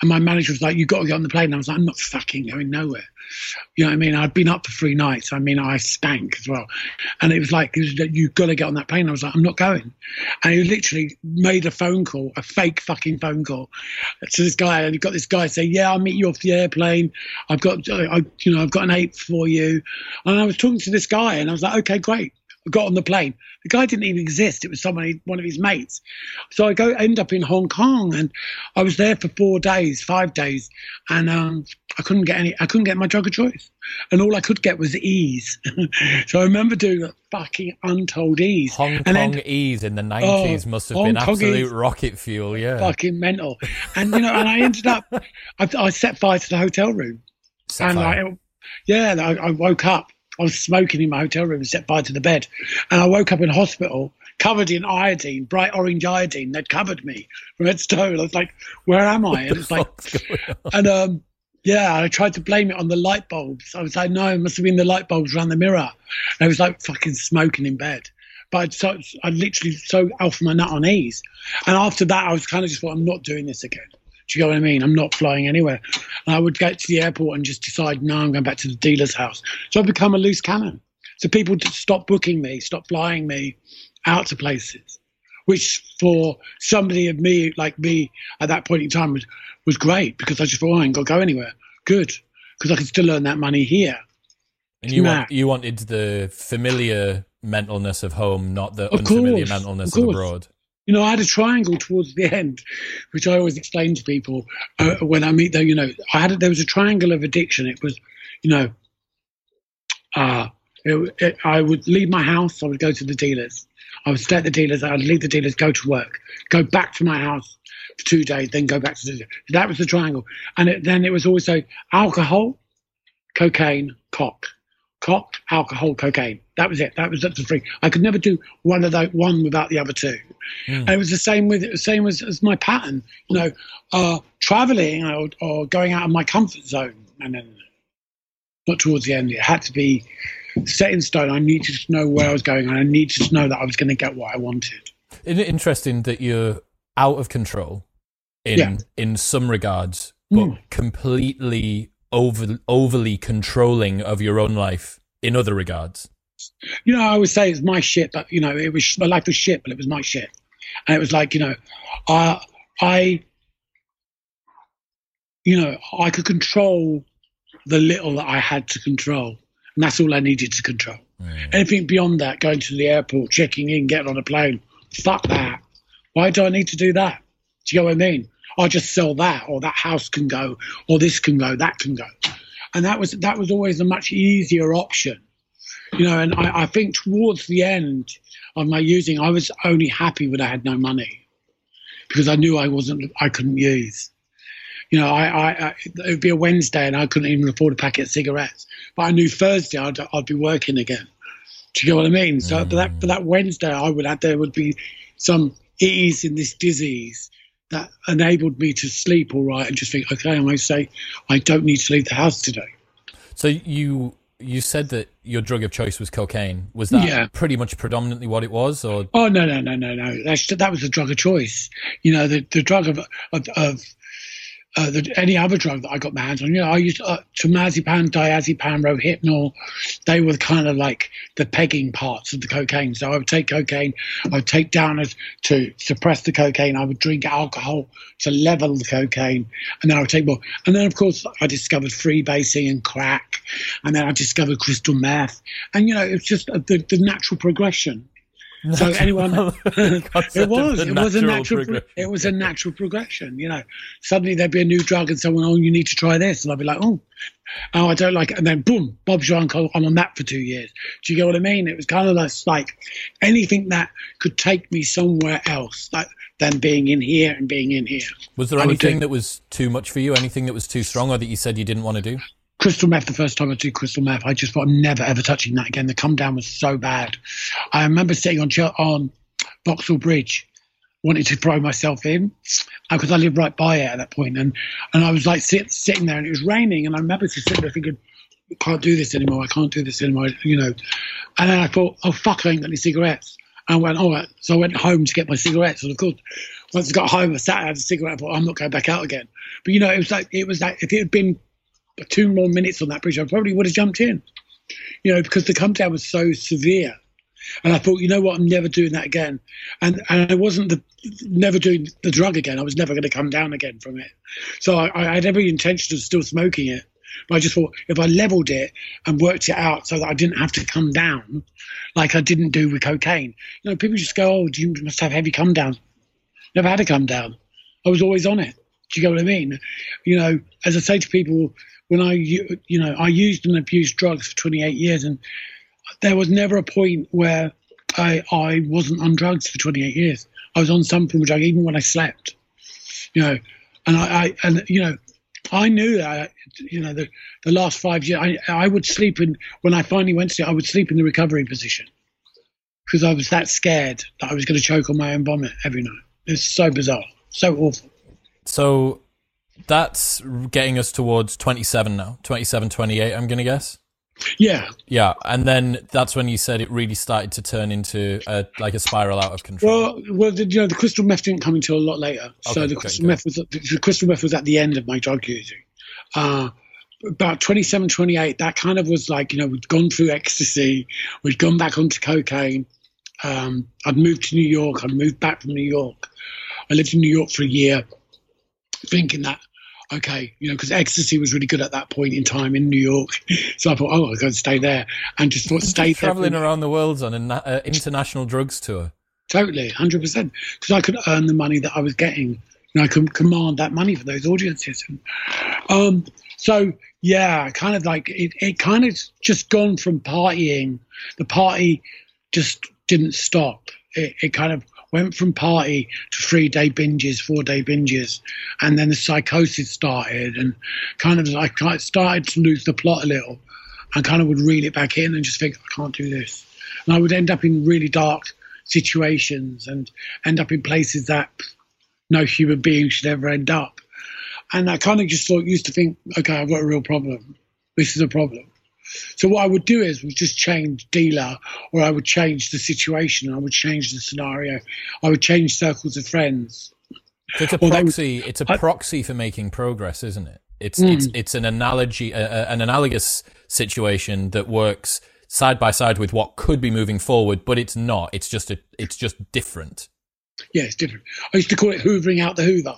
and my manager was like, "You got to get on the plane." And I was like, "I'm not fucking going nowhere." You know what I mean? I'd been up for three nights. I mean, I stank as well, and it was like, it was like, "You got to get on that plane." I was like, "I'm not going," and he literally made a phone call, a fake fucking phone call, to this guy, and he got this guy say, "Yeah, I'll meet you off the airplane. I've got, I, you know, I've got an eight for you," and I was talking to this guy, and I was like, "Okay, great." Got on the plane. The guy didn't even exist. It was somebody, one of his mates. So I go end up in Hong Kong, and I was there for four days, five days, and um, I couldn't get any. I couldn't get my drug of choice, and all I could get was ease. so I remember doing a fucking untold ease. Hong and Kong then- ease in the 90s must have Hong been Kong absolute ease. rocket fuel, yeah. fucking mental. And you know, and I ended up, I, I set fire to the hotel room, and Sapphire. I, yeah, I, I woke up. I was smoking in my hotel room and set fire to the bed, and I woke up in hospital covered in iodine, bright orange iodine. They'd covered me from head to toe. I was like, "Where am I?" And it's like, What's going on? and um, yeah, I tried to blame it on the light bulbs. I was like, no, it must have been the light bulbs around the mirror. And I was like fucking smoking in bed. But I'd so, I literally so off my nut on ease. And after that, I was kind of just thought, I'm not doing this again. Do you know what I mean? I'm not flying anywhere. And I would get to the airport and just decide, no, I'm going back to the dealer's house. So I've become a loose cannon. So people just stop booking me, stop flying me out to places, which for somebody of me, like me at that point in time, was, was great because I just thought, oh, I ain't got to go anywhere. Good. Because I can still earn that money here. And you, want, you wanted the familiar mentalness of home, not the Of unfamiliar course, mentalness of of, abroad. You know, I had a triangle towards the end, which I always explain to people uh, when I meet them. You know, I had a, there was a triangle of addiction. It was, you know, uh, it, it, I would leave my house. I would go to the dealers. I would stay at the dealers. I'd leave the dealers, go to work, go back to my house for two days, then go back to the. That was the triangle, and it, then it was also alcohol, cocaine, cock, cock, alcohol, cocaine. That was it. That was that's the three. I could never do one of those, one without the other two. Mm. And it was the same with the same as, as my pattern. You know, uh, traveling or, or going out of my comfort zone. And then, not towards the end. It had to be set in stone. I needed to know where I was going, and I needed to know that I was going to get what I wanted. Isn't it interesting that you're out of control in Yeah. in some regards, but Mm. completely over overly controlling of your own life in other regards? You know, I always say it's my shit, but you know, it was my life was shit, but it was my shit, and it was like you know, I I you know I could control the little that I had to control, and that's all I needed to control. Mm. Anything beyond that, going to the airport, checking in, getting on a plane, fuck that. Why do I need to do that? Do you know what I mean? I just sell that, or that house can go, or this can go, that can go, and that was that was always a much easier option, you know. And I, I think towards the end of my using, I was only happy when I had no money because I knew I wasn't, I couldn't use. You know, I, I, I it would be a Wednesday and I couldn't even afford a packet of cigarettes, but I knew Thursday I'd, I'd be working again. Do you get what I mean? So mm. for that for that Wednesday, I would have there would be some ease in this disease that enabled me to sleep all right and just think, okay, I might say I don't need to leave the house today. So you you said that your drug of choice was cocaine. Was that Yeah. pretty much predominantly what it was, or Oh no no no no no! That's that was the drug of choice. You know the the drug of of, of uh, the, any other drug that I got my hands on. You know I used uh, temazepam, diazepam, rohypnol. They were kind of like the pegging parts of the cocaine. So I would take cocaine, I would take downers to suppress the cocaine. I would drink alcohol to level the cocaine, and then I would take more. And then of course I discovered freebasing and crack, and then I discovered crystal meth. And you know it's just uh, the the natural progression So anyone, it was, it was a natural natural, pro- progression. it was a natural progression. You know, suddenly there'd be a new drug, and someone, oh, you need to try this, and I'd be like, oh, oh, I don't like it, and then boom, Bob's your uncle. I'm on that for two years. Do you get what I mean? It was kind of like, like anything that could take me somewhere else, like than being in here and being in here. Was there anything do- that was too much for you? Anything that was too strong, or that you said you didn't want to do? Crystal meth the first time I did crystal meth, I just thought I'm never ever touching that again. The come down was so bad. I remember sitting on on Vauxhall Bridge, wanting to throw myself in uh, because I lived right by it at that point, and and I was like sit, sitting there, and it was raining, and I remember just sitting there thinking. I can't do this anymore. I can't do this anymore. You know, and then I thought, oh fuck, I ain't got any cigarettes. And I went, all right. So I went home to get my cigarettes. And of course, once I got home, I sat and had a cigarette. I thought, I'm not going back out again. But you know, it was like it was like if it had been two more minutes on that bridge, I probably would have jumped in. You know, because the come down was so severe. And I thought, you know what, I'm never doing that again. And and I wasn't the never doing the drug again. I was never going to come down again from it. So I, I had every intention of still smoking it. But I just thought if I leveled it and worked it out so that I didn't have to come down, like I didn't do with cocaine. You know, people just go, "Oh, you must have heavy come down." Never had a come down. I was always on it. Do you get what I mean? You know, as I say to people, when I, you know, I used and abused drugs for 28 years, and there was never a point where I I wasn't on drugs for 28 years. I was on some form of drug even when I slept. You know, and I, I and you know, I knew that. You know, the the last five years, I I would sleep in when I finally went to, sleep, I would sleep in the recovery position because I was that scared that I was going to choke on my own vomit every night. It's so bizarre, so awful. So that's getting us towards 27 now, 27, 28, I'm going to guess. Yeah, Yeah, and then that's when you said it really started to turn into a, like a spiral out of control. Well, well, the, you know, the crystal meth didn't come until a lot later. so the okay, crystal good. meth was the crystal meth was at the end of my drug using. Uh, about 27, 28, that kind of was like, you know, we'd gone through ecstasy, we'd gone back onto cocaine. Um, I'd moved to New York, I'd moved back from New York. I lived in New York for a year, thinking that, okay, you know, because ecstasy was really good at that point in time in New York. So I thought, oh, I'm going to stay there. And just thought, stay there. Traveling around the world on an uh, international drugs tour. Totally, hundred percent. Because I could earn the money that I was getting, and I could command that money for those audiences. And, um, so yeah, kind of like it. It kind of just gone from partying. The party just didn't stop. It, it kind of went from party to three day binges, four day binges, and then the psychosis started, and kind of I started to lose the plot a little, and kind of would reel it back in and just think I can't do this, and I would end up in really dark situations and end up in places that no human being should ever end up. And I kind of just thought, used to think, okay, I've got a real problem. This is a problem. So what I would do is would just change dealer, or I would change the situation. I would change the scenario. I would change circles of friends. So it's a proxy. It's a I- proxy for making progress, isn't it? It's Mm. it's it's an analogy, uh, an analogous situation that works side by side with what could be moving forward, but it's not. It's just a. It's just different. Yeah, it's different. I used to call it hoovering out the Hoover.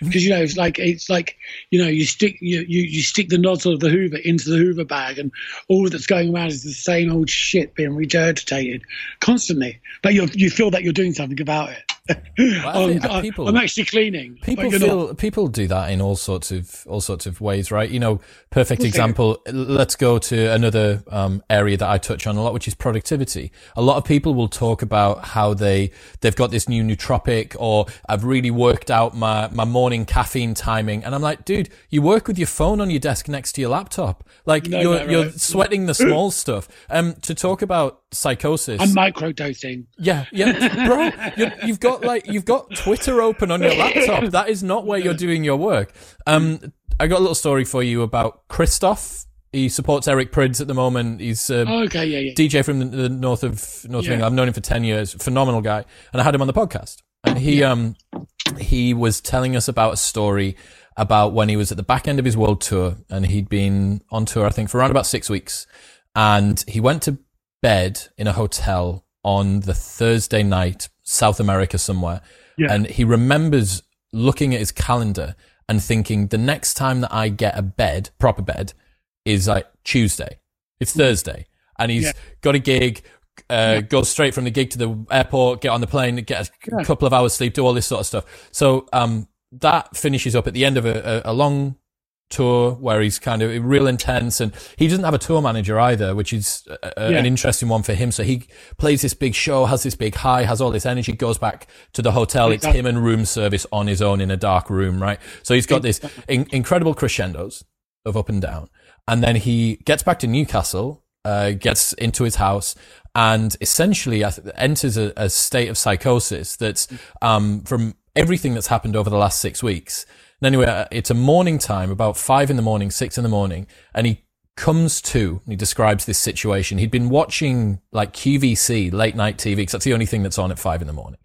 Because you know it's like it's like you know you stick you, you you stick the nozzle of the Hoover into the Hoover bag and all that's going around is the same old shit being regurgitated constantly. But you you feel that you're doing something about it. I'm, uh, people- I'm actually cleaning. People feel not. people do that in all sorts of all sorts of ways, right? You know, perfect example. Let's go to another um, area that I touch on a lot, which is productivity. A lot of people will talk about how they they've got this new nootropic, or I've really worked out my my morning caffeine timing, and I'm like, dude, you work with your phone on your desk next to your laptop, like No, you're no, you're sweating the small stuff. Um, to talk about psychosis, I'm microdosing. yeah, yeah, bro. You're, you've got like you've got Twitter open on your laptop. That is not where you're doing your work. Um, I got a little story for you about Christoph. He supports Eric Prydz at the moment. He's a Okay, yeah, yeah. DJ from the, the north of North of England. I've known him for ten years. Phenomenal guy, and I had him on the podcast. And he um he was telling us about a story about when he was at the back end of his world tour, and he'd been on tour I think for around about six weeks, and he went to bed in a hotel on the Thursday night, South America somewhere, Yeah. and he remembers looking at his calendar and thinking the next time that I get a bed, proper bed, is like Tuesday. It's Thursday. And he's Yeah. got a gig, uh, go straight from the gig to the airport, get on the plane, get a Yeah. couple of hours sleep, do all this sort of stuff. So um, that finishes up at the end of a, a, a long tour where he's kind of real intense and he doesn't have a tour manager either which is a, a- Yeah. an interesting one for him so he plays this big show has this big high has all this energy goes back to the hotel it's him and room service on his own in a dark room right so he's got this in- incredible crescendos of up and down and then he gets back to newcastle uh, gets into his house and essentially enters a, a state of psychosis that's um, from everything that's happened over the last six weeks. And anyway, uh, it's a morning time, about five in the morning, six in the morning, and he comes to, he describes this situation. He'd been watching like QVC, late night TV, because that's the only thing that's on at five in the morning.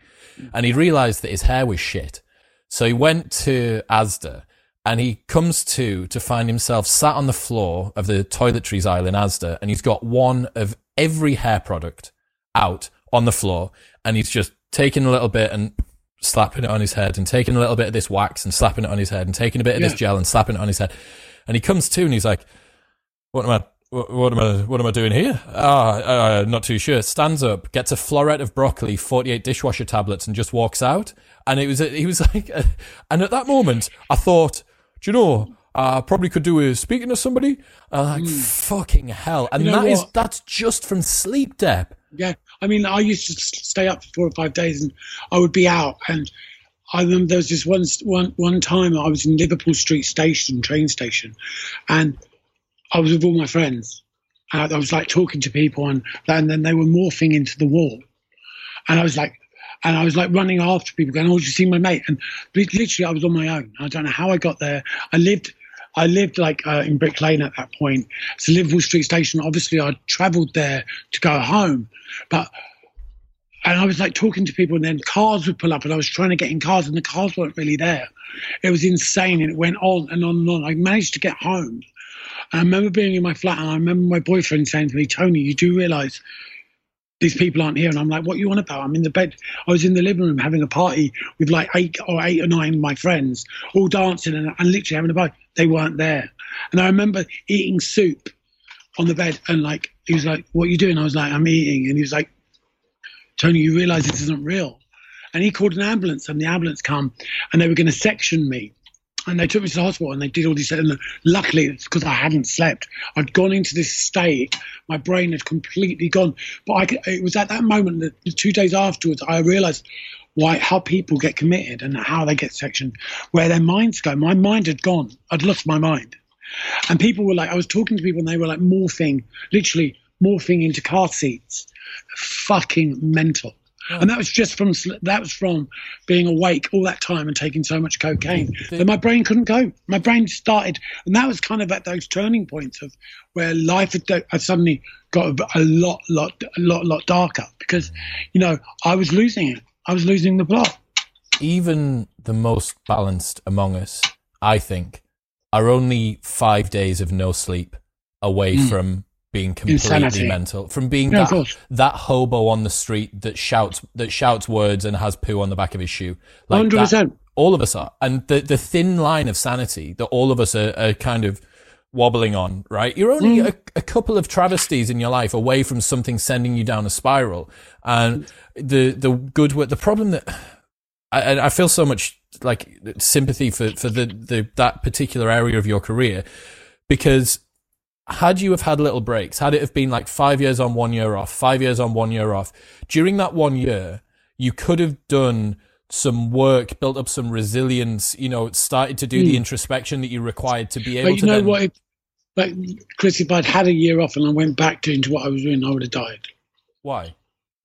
And he realized that his hair was shit. So he went to Asda and he comes to to find himself sat on the floor of the toiletries aisle in Asda and he's got one of every hair product out on the floor and he's just taking a little bit and slapping it on his head and taking a little bit of this wax and slapping it on his head and taking a bit of this gel and slapping it on his head. And he comes to and he's like, what am I, what, what am I, what am I doing here? Ah, uh, not too sure. Stands up, gets a floret of broccoli, 48 dishwasher tablets and just walks out. And it was, he was like, and at that moment I thought, do you know, I probably could do with speaking to somebody. Uh, like, fucking hell. And. You know that is that's just from sleep, Deb. Yeah, I mean, I used to stay up for four or five days, and I would be out. And I remember there was this one one one time I was in Liverpool Street Station, train station, and I was with all my friends. And I was like talking to people, and, and then they were morphing into the wall, and I was like. And I was like running after people, going, "Oh, did you see my mate?" And literally, I was on my own. I don't know how I got there. I lived, I lived like uh, in Brick Lane at that point. So Liverpool Street Station. Obviously, I travelled there to go home, but and I was like talking to people, and then cars would pull up, and I was trying to get in cars, and the cars weren't really there. It was insane, and it went on and on and on. I managed to get home. I remember being in my flat, and I remember my boyfriend saying to me, "Tony, you do realise these people aren't here?" And I'm like, "What you on about? I'm in the bed. I was in the living room having a party with like eight or eight or nine of my friends, all dancing and, and literally having a party. They weren't there. And I remember eating soup on the bed, and like he was like, "What are you doing?" I was like, "I'm eating," and he was like. Tony, you realise this isn't real. And he called an ambulance, and the ambulance come, and they were going to section me. And they took me to the hospital, and they did all these. And luckily, it's because I hadn't slept. I'd gone into this state. My brain had completely gone. But I, it was at that moment, that the two days afterwards, I realised why how people get committed and how they get sectioned, where their minds go. My mind had gone. I'd lost my mind. And people were like, I was talking to people, and they were like morphing, literally morphing into car seats fucking mental. And that was just from that was from being awake all that time and taking so much cocaine mm. that my brain couldn't go. My brain started, and that was kind of at those turning points of where life had, had suddenly got a, a lot, lot, a lot, lot darker because you know I was losing it. I was losing the plot. even the most balanced among us, I think, are only five days of no sleep away mm. from being completely. Insanity. mental, from being Yeah, that, that hobo on the street that shouts that shouts words and has poo on the back of his shoe. Like Hundred that, percent. all of us are, and the the thin line of sanity that all of us are, are kind of wobbling on. Right, you're only Mm. a, a couple of travesties in your life away from something sending you down a spiral, and the the good wo- the problem that I, I feel so much like sympathy for, for the, the that particular area of your career because had you have had little breaks, had it have been like five years on, one year off, five years on, one year off, during that one year, you could have done some work, built up some resilience, you know, started to do the introspection that you required to be able Hmm. But you to know then, what? If, like Chris, if I'd had a year off and I went back to into what I was doing, I would have died. why?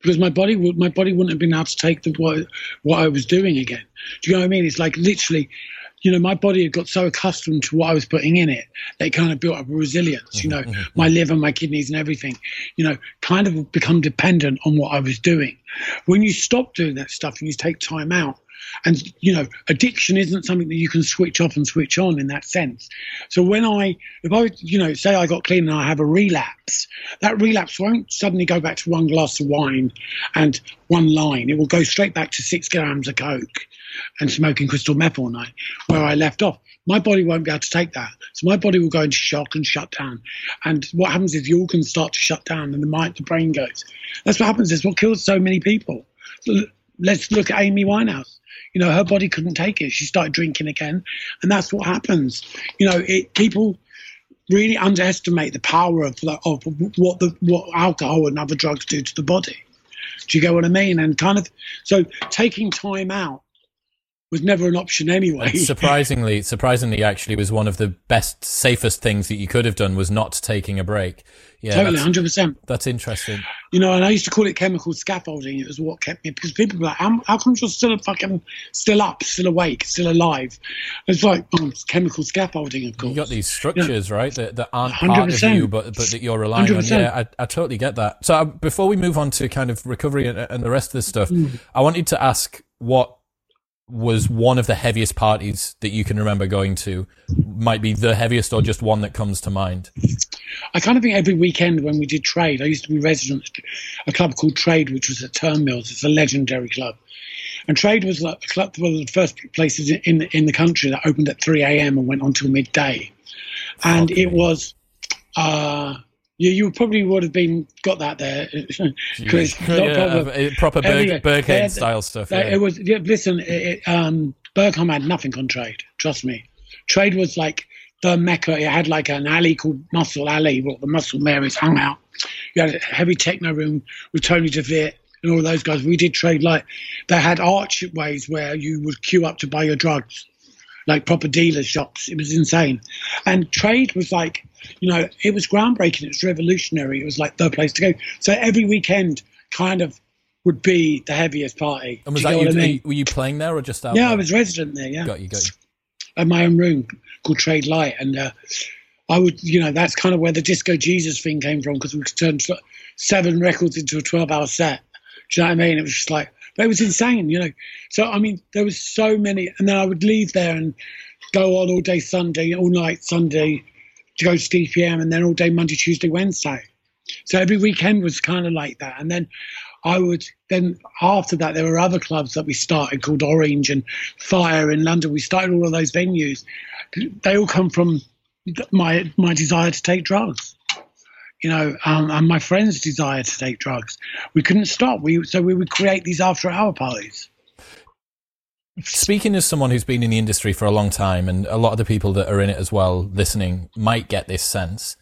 because my body would my body wouldn't have been able to take the what what I was doing again. Do you know what I mean? It's like literally, you know, my body had got so accustomed to what I was putting in it that it kind of built up a resilience. You know, mm-hmm. my liver, my kidneys, and everything. You know, kind of become dependent on what I was doing. When you stop doing that stuff and you take time out, And, you know, addiction isn't something that you can switch off and switch on in that sense. So when I, if I, you know, say I got clean and I have a relapse, that relapse won't suddenly go back to one glass of wine and one line. It will go straight back to six grams of Coke and smoking crystal meth all night where I left off. My body won't be able to take that. So my body will go into shock and shut down. And what happens is the organs start to shut down and the mind, the brain goes. That's what happens. It's what kills so many people. Let's look at Amy Winehouse. You know, her body couldn't take it. She started drinking again, and that's what happens. You know, it, people really underestimate the power of, of what the what alcohol and other drugs do to the body. Do you get what I mean? And kind of so taking time out was never an option anyway. surprisingly, surprisingly, actually, was one of the best, safest things that you could have done was not taking a break. Yeah, totally, hundred percent. That's interesting. You know, and I used to call it chemical scaffolding. It was what kept me because people were like, "How, how come you're still fucking still up, still awake, still alive?" It's like oh, it's chemical scaffolding, of course. You got these structures, right, that, that aren't 100%. part of you, but but that you're relying 100%. on. Yeah, I, I totally get that. So uh, before we move on to kind of recovery and, and the rest of this stuff, mm. I wanted to ask what was one of the heaviest parties that you can remember going to? Might be the heaviest or just one that comes to mind? I kind of think every weekend when we did trade, I used to be resident at a club called Trade, which was at Turnmills. It's a legendary club. And Trade was like the club, one of the first places in in the country that opened at 3 a.m. and went on till midday. And okay. it was uh, you, you probably would have been got that there. yeah, proper, proper Berg, Berghain style stuff. Yeah. It was. Listen, it, um, had nothing on trade. Trust me, trade was like the mecca. It had like an alley called Muscle Alley, where the Muscle Marys hung out. You had a heavy techno room with Tony De Vit and all those guys. We did trade like they had archways where you would queue up to buy your drugs like proper dealer shops. It was insane. And trade was like, you know, it was groundbreaking. It was revolutionary. It was like the place to go. So every weekend kind of would be the heaviest party. And was you that you, I mean? were you playing there or just out Yeah, there? I was resident there, yeah. Got you, got you. At my own room called Trade Light. And uh, I would, you know, that's kind of where the Disco Jesus thing came from because we could turn seven records into a 12 hour set. Do you know what I mean? It was just like, but it was insane, you know. So I mean, there was so many, and then I would leave there and go on all day Sunday, all night Sunday to go to DPM, and then all day Monday, Tuesday, Wednesday. So every weekend was kind of like that, and then I would then after that there were other clubs that we started called Orange and Fire in London. We started all of those venues. They all come from my my desire to take drugs you know, um, and my friends' desire to take drugs. We couldn't stop. We so we would create these after-hour parties. Speaking as someone who's been in the industry for a long time, and a lot of the people that are in it as well, listening, might get this sense.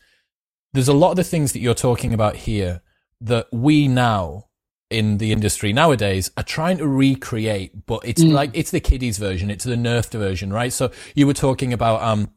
There's a lot of the things that you're talking about here that we now in the industry nowadays are trying to recreate, but it's mm. like it's the kiddies version, it's the nerfed version, right? So you were talking about um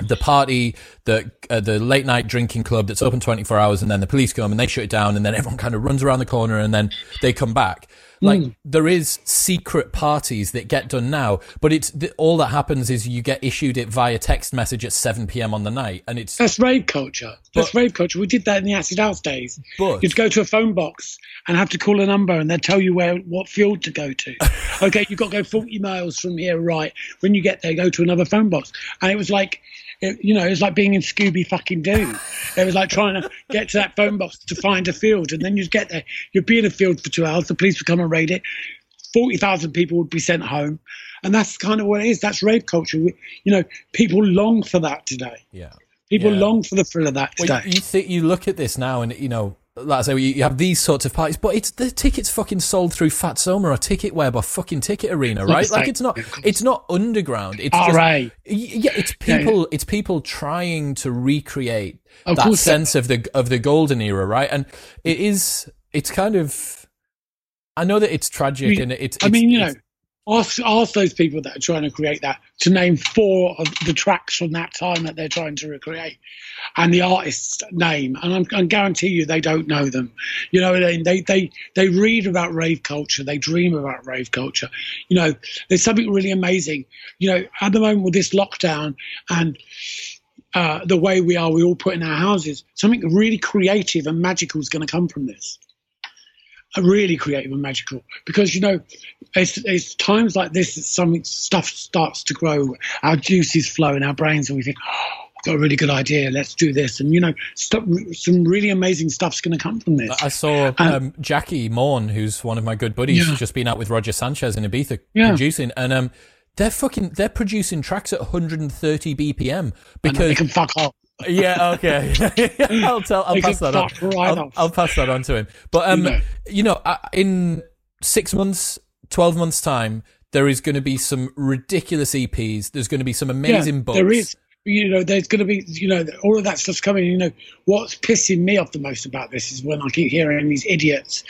the party, the uh, the late night drinking club that's open 24 hours, and then the police come and they shut it down, and then everyone kind of runs around the corner, and then they come back. Like mm. there is secret parties that get done now, but it's all that happens is you get issued it via text message at 7 p.m. on the night, and it's that's rave culture. That's rave culture. We did that in the acid house days. But, You'd go to a phone box and have to call a number, and they'd tell you where what field to go to. okay, you've got to go 40 miles from here, right? When you get there, go to another phone box, and it was like it, you know, it was like being in Scooby fucking Doo. It was like trying to get to that phone box to find a field, and then you'd get there. You'd be in a field for two hours. The police would come and raid it. Forty thousand people would be sent home, and that's kind of what it is. That's rave culture. We, you know, people long for that today. Yeah, people yeah. long for the thrill of that today. Well, you, th- you look at this now, and you know, like I say, you have these sorts of parties, but it's the tickets fucking sold through Fatsoma or Ticketweb or fucking Ticket Arena, right? Like it's not, it's not underground. It's All just, right. Yeah, it's people, yeah, yeah. it's people trying to recreate of that sense of the of the golden era, right? And it is, it's kind of, I know that it's tragic I mean, and it's, it's, I mean, you know, ask ask those people that are trying to create that to name four of the tracks from that time that they're trying to recreate and the artist's name and I'm, I guarantee you they don't know them. You know they, they they they read about rave culture they dream about rave culture. You know there's something really amazing. You know at the moment with this lockdown and uh, the way we are we all put in our houses something really creative and magical is going to come from this are really creative and magical. Because you know it's, it's times like this that something stuff starts to grow. Our juices flow in our brains and we think oh, I've got a really good idea. Let's do this. And you know stuff, some really amazing stuff's going to come from this. I saw um, Jackie Morn, who's one of my good buddies, Yeah. just been out with Roger Sanchez in Ibiza Yeah. producing, and um, they're fucking they're producing tracks at 130 BPM because they can fuck off yeah, okay. I'll tell. I'll pass that on. right I'll. I'll pass that on to him. But um, You know. you know, uh, in six months, twelve months time, there is going to be some ridiculous EPs. There's going to be some amazing books. There is, you know, there's going to be, you know, all of that stuff's coming. You know, what's pissing me off the most about this is when I keep hearing these idiots.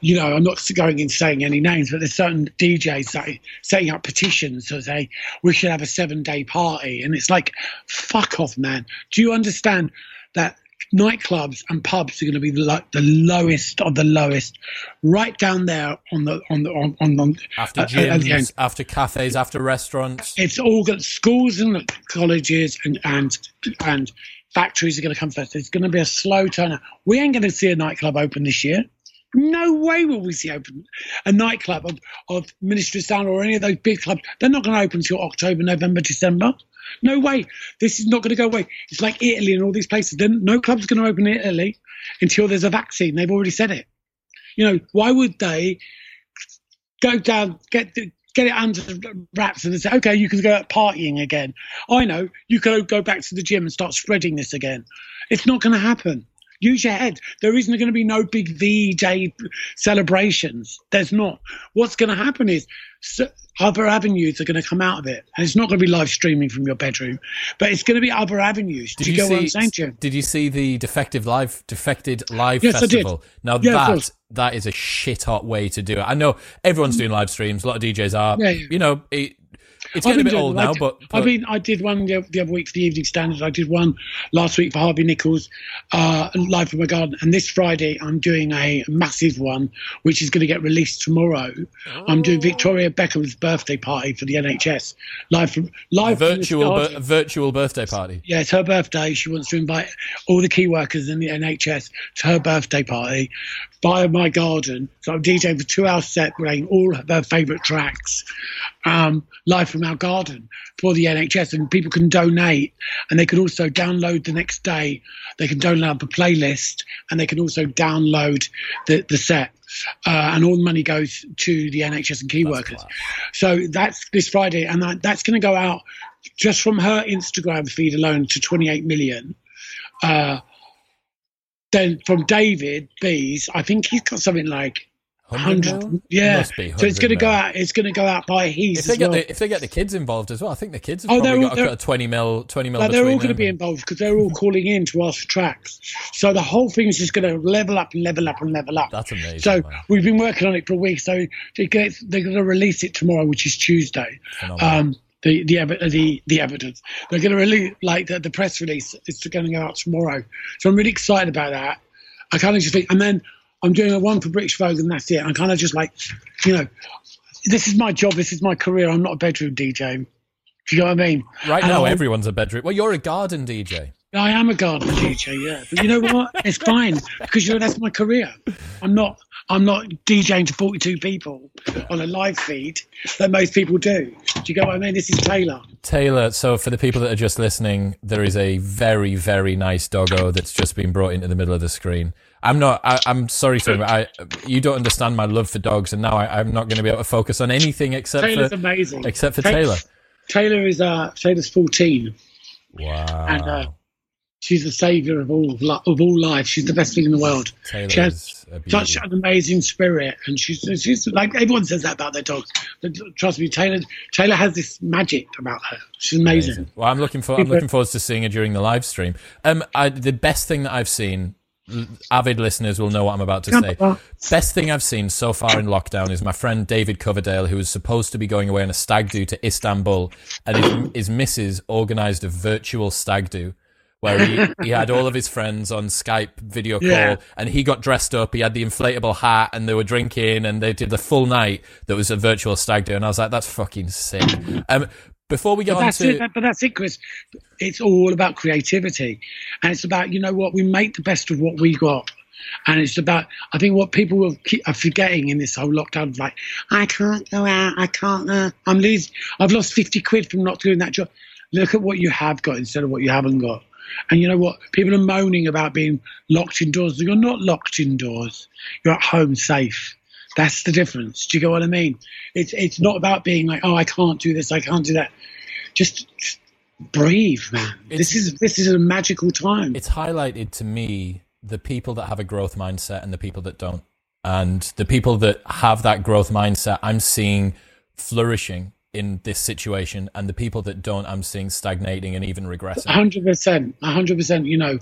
You know, I'm not going in saying any names, but there's certain DJs that setting up petitions to say we should have a seven day party, and it's like, fuck off, man. Do you understand that? Nightclubs and pubs are going to be the, the lowest of the lowest, right down there on the on the on on, on after at the gyms, after cafes, after restaurants. it's all got schools and colleges and and and factories are going to come first. It's going to be a slow turner. We ain't going to see a nightclub open this year. No way will we see open a nightclub of, of Ministry of Sound or any of those big clubs. They're not going to open until October, November, December. No way. This is not going to go away. It's like Italy and all these places. Then no club's going to open in Italy until there's a vaccine. They've already said it. You know, why would they go down, get the, get it under wraps and say, okay, you can go out partying again. I know you can go back to the gym and start spreading this again. It's not going to happen. Use your head. There isn't going to be no big VJ celebrations. There's not. What's going to happen is other avenues are going to come out of it, and it's not going to be live streaming from your bedroom, but it's going to be other avenues. Do you, get what I'm saying to you? Did you see the Defected live defected live Yes, I did. festival? Now Yeah, that that is a shit hot way to do it. I know everyone's mm. doing live streams. A lot of DJs are. Yeah, yeah. You know, it, it's I've getting a bit been doing old. Now, did- but, I but mean, I did one the, the other week for the Evening Standard. I did one last week for Harvey Nichols, uh, live from my garden. And this Friday, I'm doing a massive one, which is going to get released tomorrow. I'm doing Victoria Beckham's birthday party for the NHS, live from live from virtual bir- virtual birthday party. Yeah, it's her birthday. She wants to invite all the key workers in the NHS to her birthday party via my garden. So I'm DJing for two hours set, playing all of her favourite tracks um, live from our garden for the NHS. And people can donate and they can also download the next day. They can download the playlist and they can also download the, the set. Uh, and all the money goes to the NHS and key workers. class. So that's this Friday, and that, that's going to go out just from her Instagram feed alone to 28 million. Uh, then from David Bees, I think he's got something like 100 100. Yeah. So it's going to go out. It's going to go out by his If they get well. the if they get the kids involved as well, I think the kids have Oh, probably all- got a twenty mil twenty mil. Like they're all going to be involved because they're all calling in to ask for tracks. So the whole thing is just going to level up and level up and level up. That's amazing. So man. we've been working on it for a week. So they're going to release it tomorrow, which is Tuesday. Um, the the the the evidence they're going to release like the, the press release is going to go out tomorrow. So I'm really excited about that. I kind of just think, and then I'm doing a one for British Vogue, and that's it. I'm kind of just like, you know, this is my job. This is my career. I'm not a bedroom DJ. Do you know what I mean? right and now, everyone's a bedroom. Well, you're a garden DJ. I am a garden DJ, yeah. But you know what? It's fine because you know that's my career. I'm not I'm not DJing to 42 people on a live feed that most people do. Do you get what I mean? This is Taylor. Taylor, so for the people that are just listening, there is a very, very nice doggo that's just been brought into the middle of the screen. I'm not. I, I'm sorry, but I you don't understand my love for dogs, and now I, I'm not going to be able to focus on anything except Taylor's for amazing. except for Ta- Taylor. Taylor is uh Taylor's 14 Wow, and uh, she's the savior of all of, all life. She's the best thing in the world. Taylor she has. Such an amazing spirit, and she's she's like everyone says that about their dogs. But trust me, Taylor Taylor has this magic about her. She's amazing. Amazing. Well, I'm looking for. I'm looking forward to seeing her during the live stream. Um, I, the best thing that I've seen, avid listeners will know what I'm about to say. Best thing I've seen so far in lockdown is my friend David Coverdale, who was supposed to be going away on a stag do to Istanbul, and his, his missus organised a virtual stag do. Where he, he had all of his friends on Skype video call Yeah. and he got dressed up. He had the inflatable hat and they were drinking and they did the full night that was a virtual stag do. And I was like, that's fucking sick. Um, before we get But on to. it. But that's it, Chris. It's all about creativity, and it's about you know what we make the best of what we got. And it's about, I think what people will keep, are forgetting in this whole lockdown is like, I can't go out, I can't, uh, I'm losing, I've lost 50 quid from not doing that job. Look at what you have got instead of what you haven't got. And you know what? People are moaning about being locked indoors. You're not locked indoors. You're at home safe. That's the difference. Do you get what I mean? It's it's not about being like, oh, I can't do this, I can't do that. Just, breathe, man. It's- this is this is a magical time. It's highlighted to me the people that have a growth mindset and the people that don't. And the people that have that growth mindset, I'm seeing flourishing in this situation, and the people that don't, I'm seeing stagnating and even regressing. hundred percent, hundred percent. You know,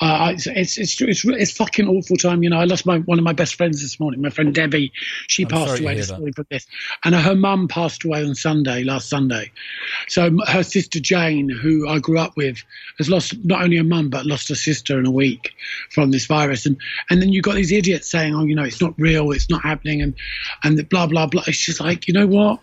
uh, it's it's it's it's it's fucking awful time. You know, I lost my one of my best friends this morning. My friend Debbie, she I'm passed away this morning from this, and her mum passed away on Sunday, last Sunday. So her sister Jane, who I grew up with, has lost not only her mum but lost her sister in a week from this virus. And and then you got these idiots saying, oh, you know, it's not real, it's not happening, and and the blah blah blah. It's just like, you know what?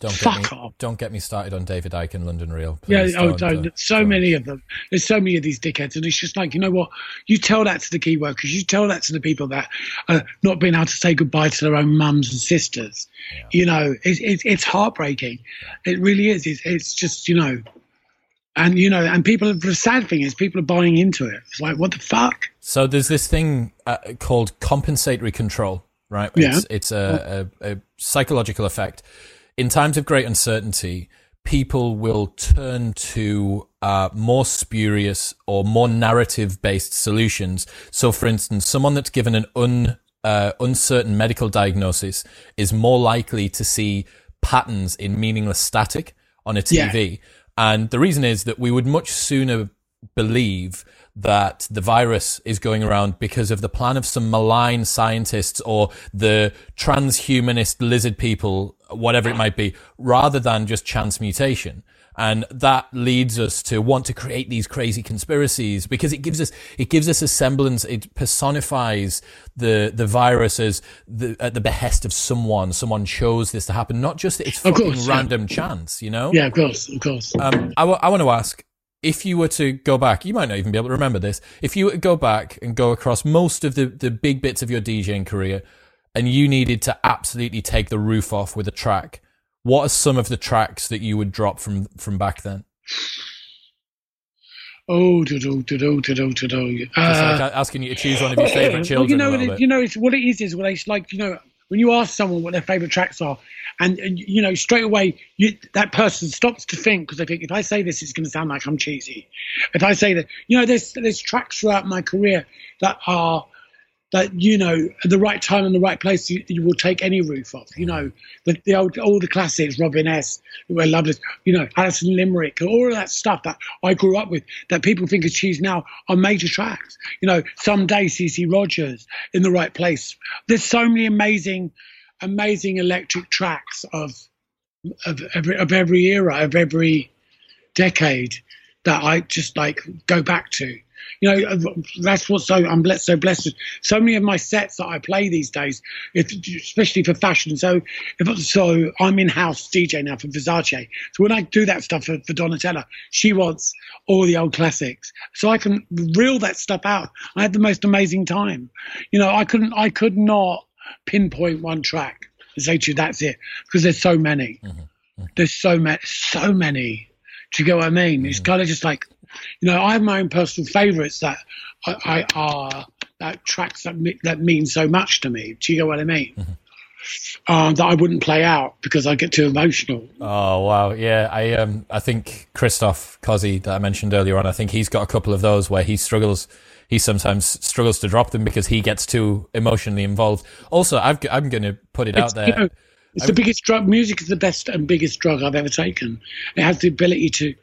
Don't Fuck get me, off. Don't get me started on David Icke and London Real. Yeah, please. oh, Don't, don't, uh, so don't. many of them. There's so many of these dickheads, and it's just like, you know what? You tell that to the key workers. You tell that to the people that are not being able to say goodbye to their own mums and sisters. You know, it's it's it's heartbreaking. It really is. It's, it's just, you know, and you know, and people. The sad thing is, people are buying into it. It's like, what the fuck? So there's this thing uh, called compensatory control, right? Yeah. It's, it's a, a, a psychological effect. In times of great uncertainty, people will turn to uh, more spurious or more narrative-based solutions. So, for instance, someone that's given an un, uh, uncertain medical diagnosis is more likely to see patterns in meaningless static on a Yeah. TV. And the reason is that we would much sooner believe that the virus is going around because of the plan of some malign scientists or the transhumanist lizard people, whatever it might be, rather than just chance mutation. And that leads us to want to create these crazy conspiracies because it gives us, it gives us a semblance, it personifies the, the virus as the, at the behest of someone. Someone chose this to happen, not just it's fucking course, yeah. random chance, you know? Yeah, of course, of course. Um, I, w- I want to ask if you were to go back, you might not even be able to remember this. If you were to go back and go across most of the, the big bits of your DJing career and you needed to absolutely take the roof off with a track, what are some of the tracks that you would drop from from back then? Oh, do-do, do-do, do-do, do-do. Like uh, asking you to choose one of your favourite children. Well, you know, it, you know, it's what it is is when it's like you know when you ask someone what their favourite tracks are, and, and you know straight away you, that person stops to think because they think if I say this, it's going to sound like I'm cheesy. If I say that, you know, there's there's tracks throughout my career that are that you know at the right time and the right place you, you will take any roof off. You know, the, the old all the classics, Robin S, who I love this. You know, Alison Limerick, all of that stuff that I grew up with that people think is cheese now are major tracks. You know, someday CeCe Rogers in the right place. There's so many amazing, amazing electric tracks of of every of every era of every decade that I just like go back to. You know, that's what's so I'm blessed, so blessed. So many of my sets that I play these days, if, especially for fashion. So, if so, I'm in house DJ now for Versace. So when I do that stuff for, for Donatella, she wants all the old classics, so I can reel that stuff out. I had the most amazing time. You know, I couldn't, I could not pinpoint one track and say to you that's it because there's so many. Mm-hmm. Mm-hmm. There's so many, so many. Do you get what I mean? It's mm-hmm. kind of just like, you know, I have my own personal favourites that I, I are that tracks that me, that mean so much to me. Do you know what I mean? Um, that I wouldn't play out because I get too emotional. Oh wow, yeah. I um I think Christoph Kozzy that I mentioned earlier on. I think he's got a couple of those where he struggles. He sometimes struggles to drop them because he gets too emotionally involved. Also, I've, g- I'm going to put it out there. you know, it's the biggest drug. Music is the best and biggest drug I've ever taken. It has the ability to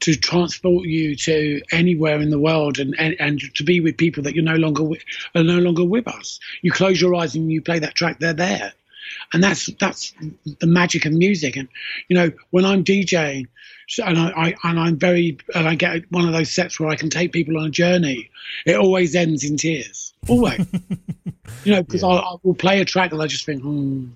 to transport you to anywhere in the world and, and, and to be with people that you're no longer with, are no longer with us. You close your eyes and you play that track, they're there. And that's that's the magic of music. And you know, when I'm DJing, and I, I and I'm very and I get one of those sets where I can take people on a journey. It always ends in tears. Always. you know, because I, I will play a track and I just think, hmm.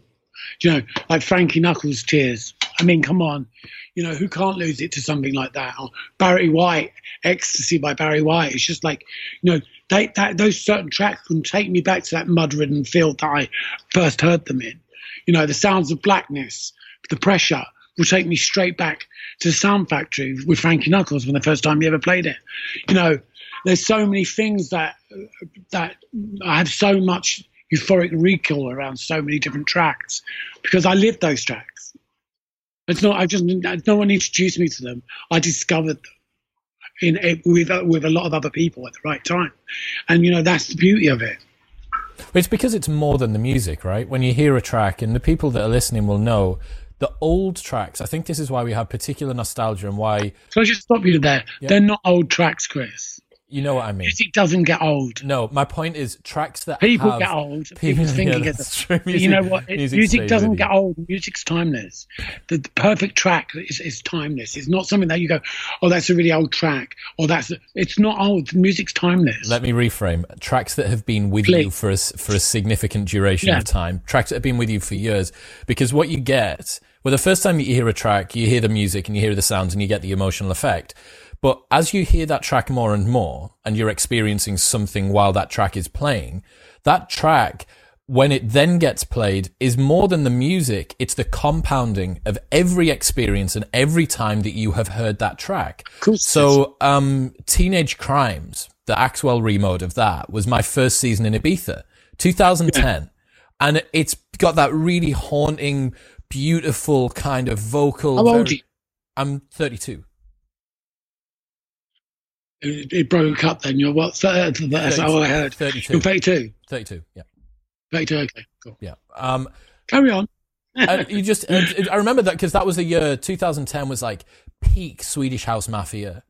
You know, like Frankie Knuckles' Tears. I mean, come on. You know, who can't lose it to something like that? Or Barry White, Ecstasy by Barry White. It's just like, you know, they, that those certain tracks can take me back to that mud-ridden field that I first heard them in. You know, the sounds of blackness, the pressure will take me straight back to the Sound Factory with Frankie Knuckles when the first time he ever played it. You know, there's so many things that that I have so much euphoric recall around so many different tracks because I lived those tracks. It's not I just no one introduced me to them. I discovered them in eh, with with a lot of other people at the right time, and you know that's the beauty of it. It's because it's more than the music, right? When you hear a track, and the people that are listening will know the old tracks. I think this is why we have particular nostalgia and why. So I just stop you there. Yeah. They're not old tracks, Chris. You know what I mean. Music doesn't get old. No, my point is tracks that people have, get old. People think yeah, it Music, you know what? music, music doesn't get old. Music's timeless. The, the, perfect track is, is timeless. It's not something that you go, oh, that's a really old track, or that's. It's not old. Music's timeless. Let me reframe. Tracks that have been with Please. you for a, for a significant duration yeah. of time. Tracks that have been with you for years. Because what you get, well, the first time you hear a track, you hear the music and you hear the sounds and you get the emotional effect. But as you hear that track more and more, and you're experiencing something while that track is playing, that track, when it then gets played, is more than the music. It's the compounding of every experience and every time that you have heard that track. Cool. So, um, Teenage Crimes, the Axwell remode of that, was my first season in Ibiza, 2010. Yeah. And it's got that really haunting, beautiful kind of vocal. How old are you? I'm 32 it, broke up then. You're what? That's 32, how I heard. 32. You're 32. 32, yeah. 32, okay, cool. Yeah. Um, Carry on. uh, you just, uh, I remember that because that was the year 2010 was like peak Swedish House Mafia.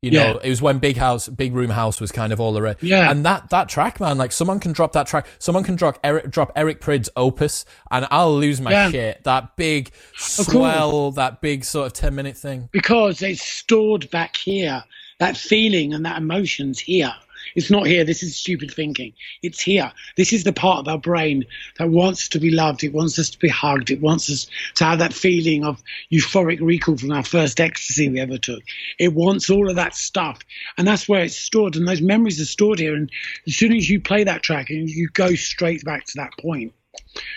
You know, yeah. it was when Big House, Big Room House was kind of all around. Yeah. And that, that track, man, like someone can drop that track. Someone can drop Eric, drop Eric Prydz Opus and I'll lose my yeah. shit. That big swell, that big sort of 10 minute thing. Because it's stored back here that feeling and that emotion's here. It's not here. This is stupid thinking. It's here. This is the part of our brain that wants to be loved. It wants us to be hugged. It wants us to have that feeling of euphoric recall from our first ecstasy we ever took. It wants all of that stuff. And that's where it's stored. And those memories are stored here. And as soon as you play that track, and you go straight back to that point.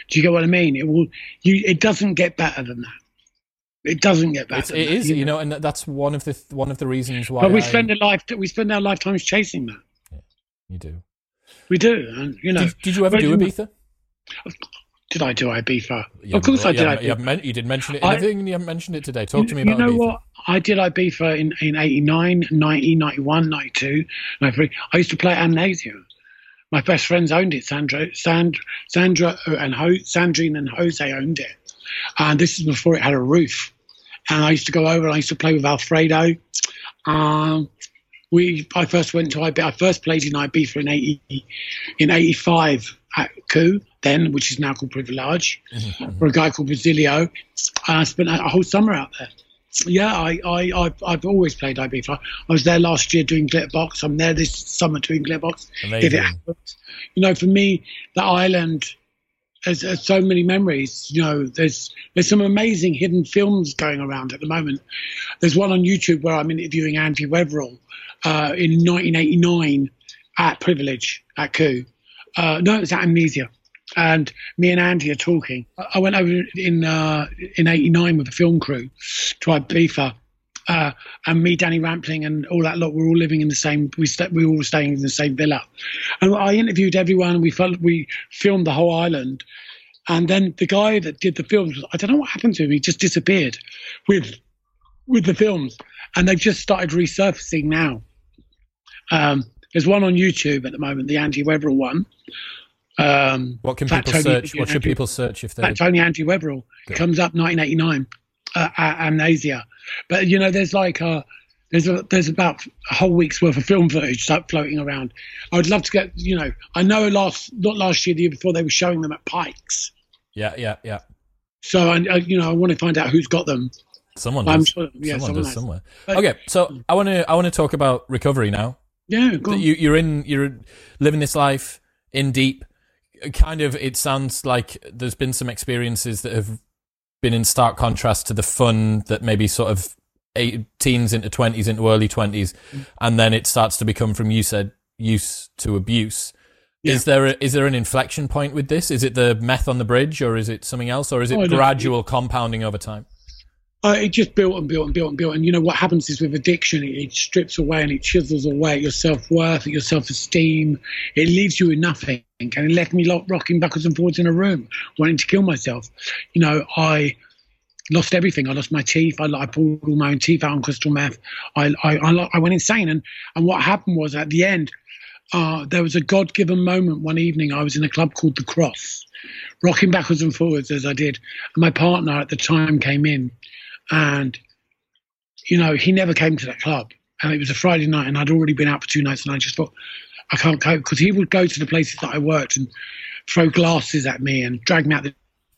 Do you get what I mean? It will. You. It doesn't get better than that. It doesn't get better. It is, you know, and that's one of the one of the reasons why. But we I, spend a life we spend our lifetimes chasing that. Yeah, you do. We do, and you know. Did, did you ever do Ibiza? Did I do Ibiza? You of course, I did. You, you, you, did mention it. I, think you haven't mentioned it today. Talk to me about. You know Ibiza. what? I did Ibiza in in 89, 90, 91, 92, 93. I used to play Amnesia. My best friends owned it. Sandra, Sandra, Sandra, and Ho, Sandrine and Jose owned it. And this is before it had a roof. And I used to go over and I used to play with Alfredo. Um, we, I first went to Ibiza. I first played in Ibiza in 80, in 85 at Ku, then, which is now called Privilege, mm-hmm. for a guy called Brasilio. I spent a whole summer out there. Yeah, I, I, I've, I've always played Ibiza. I was there last year doing Glitterbox. I'm there this summer doing Glitterbox. Amazing. If it happens. You know, for me, the island has, there's, so many memories. You know, there's there's some amazing hidden films going around at the moment. There's one on YouTube where I'm interviewing Andy Weatherall uh, in 1989 at Privilege at Ku. Uh, no, it was at Amnesia, and me and Andy are talking. I went over in uh, in '89 with the film crew to Ibiza, uh, and me, Danny Rampling, and all that lot were all living in the same. We st- we were all staying in the same villa, and I interviewed everyone. We felt we filmed the whole island, and then the guy that did the films, I don't know what happened to him. He just disappeared with with the films, and they've just started resurfacing now. Um, there's one on YouTube at the moment, the Andy Weatherall one. Um, what can people Tony, search? What should Andrew, people search if they? Tony Andy Weatherall comes up 1989 uh, amnesia. But you know, there's like a there's a, there's about a whole week's worth of film footage floating around. I would love to get you know. I know last not last year, the year before they were showing them at Pikes. Yeah, yeah, yeah. So I, I you know I want to find out who's got them. Someone does. Sure, yeah, someone, someone does somewhere. But, okay, so I want to I want to talk about recovery now. Yeah, you, you're in you're living this life in deep. Kind of, it sounds like there's been some experiences that have been in stark contrast to the fun that maybe sort of eight, teens into 20s into early 20s mm. and then it starts to become from you said use to abuse. Yeah. Is there a, is there an inflection point with this? Is it the meth on the bridge, or is it something else, or is it Oh, gradual compounding over time? Uh, it just built and built and built and built. And you know what happens is with addiction, it, it strips away and it chisels away at your self worth, at your self esteem. It leaves you with nothing. And it left me rocking backwards and forwards in a room, wanting to kill myself. You know, I lost everything. I lost my teeth. I, I pulled all my own teeth out on crystal meth. I, I, I, I went insane. And, and what happened was at the end, uh, there was a God given moment one evening. I was in a club called The Cross, rocking backwards and forwards as I did. And my partner at the time came in and you know he never came to that club. And it was a friday night and i'd already been out for two nights and i just thought i can't cope because he would go to the places that i worked and throw glasses at me and drag me out the,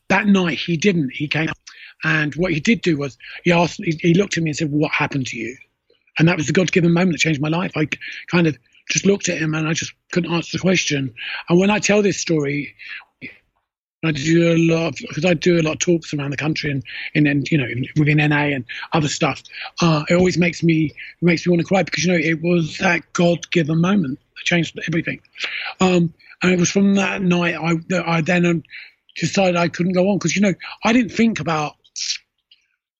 that night he didn't. He came up and what he did do was he asked he, he looked at me and said well, what happened to you? And that was the god-given moment that changed my life. I kind of just looked at him and i just couldn't answer the question. And when i tell this story I do a lot because I do a lot of talks around the country and and then you know within NA and other stuff. Uh, it always makes me makes me want to cry because you know it was that God given moment that changed everything. Um, and it was from that night I I then um, decided I couldn't go on because you know I didn't think about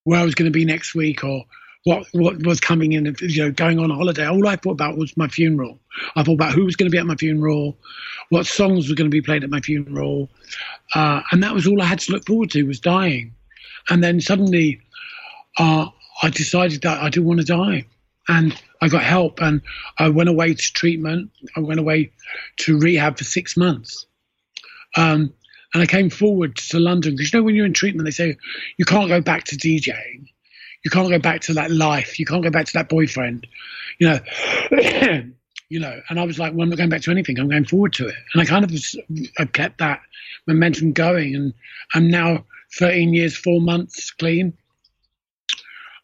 where I was going to be next week or what what was coming in, you know, going on a holiday. All I thought about was my funeral. I thought about who was going to be at my funeral, what songs were going to be played at my funeral, uh, and that was all I had to look forward to was dying. And then suddenly, uh, I decided that I didn't want to die, and I got help, and I went away to treatment. I went away to rehab for six months. Um, and I came forward to London because you know when you're in treatment, they say you can't go back to DJing you can't go back to that life. You can't go back to that boyfriend, you know. you know, and I was like, well, I'm not going back to anything. I'm going forward to it, and I kind of I kept that momentum going, and I'm now 13 years, four months clean.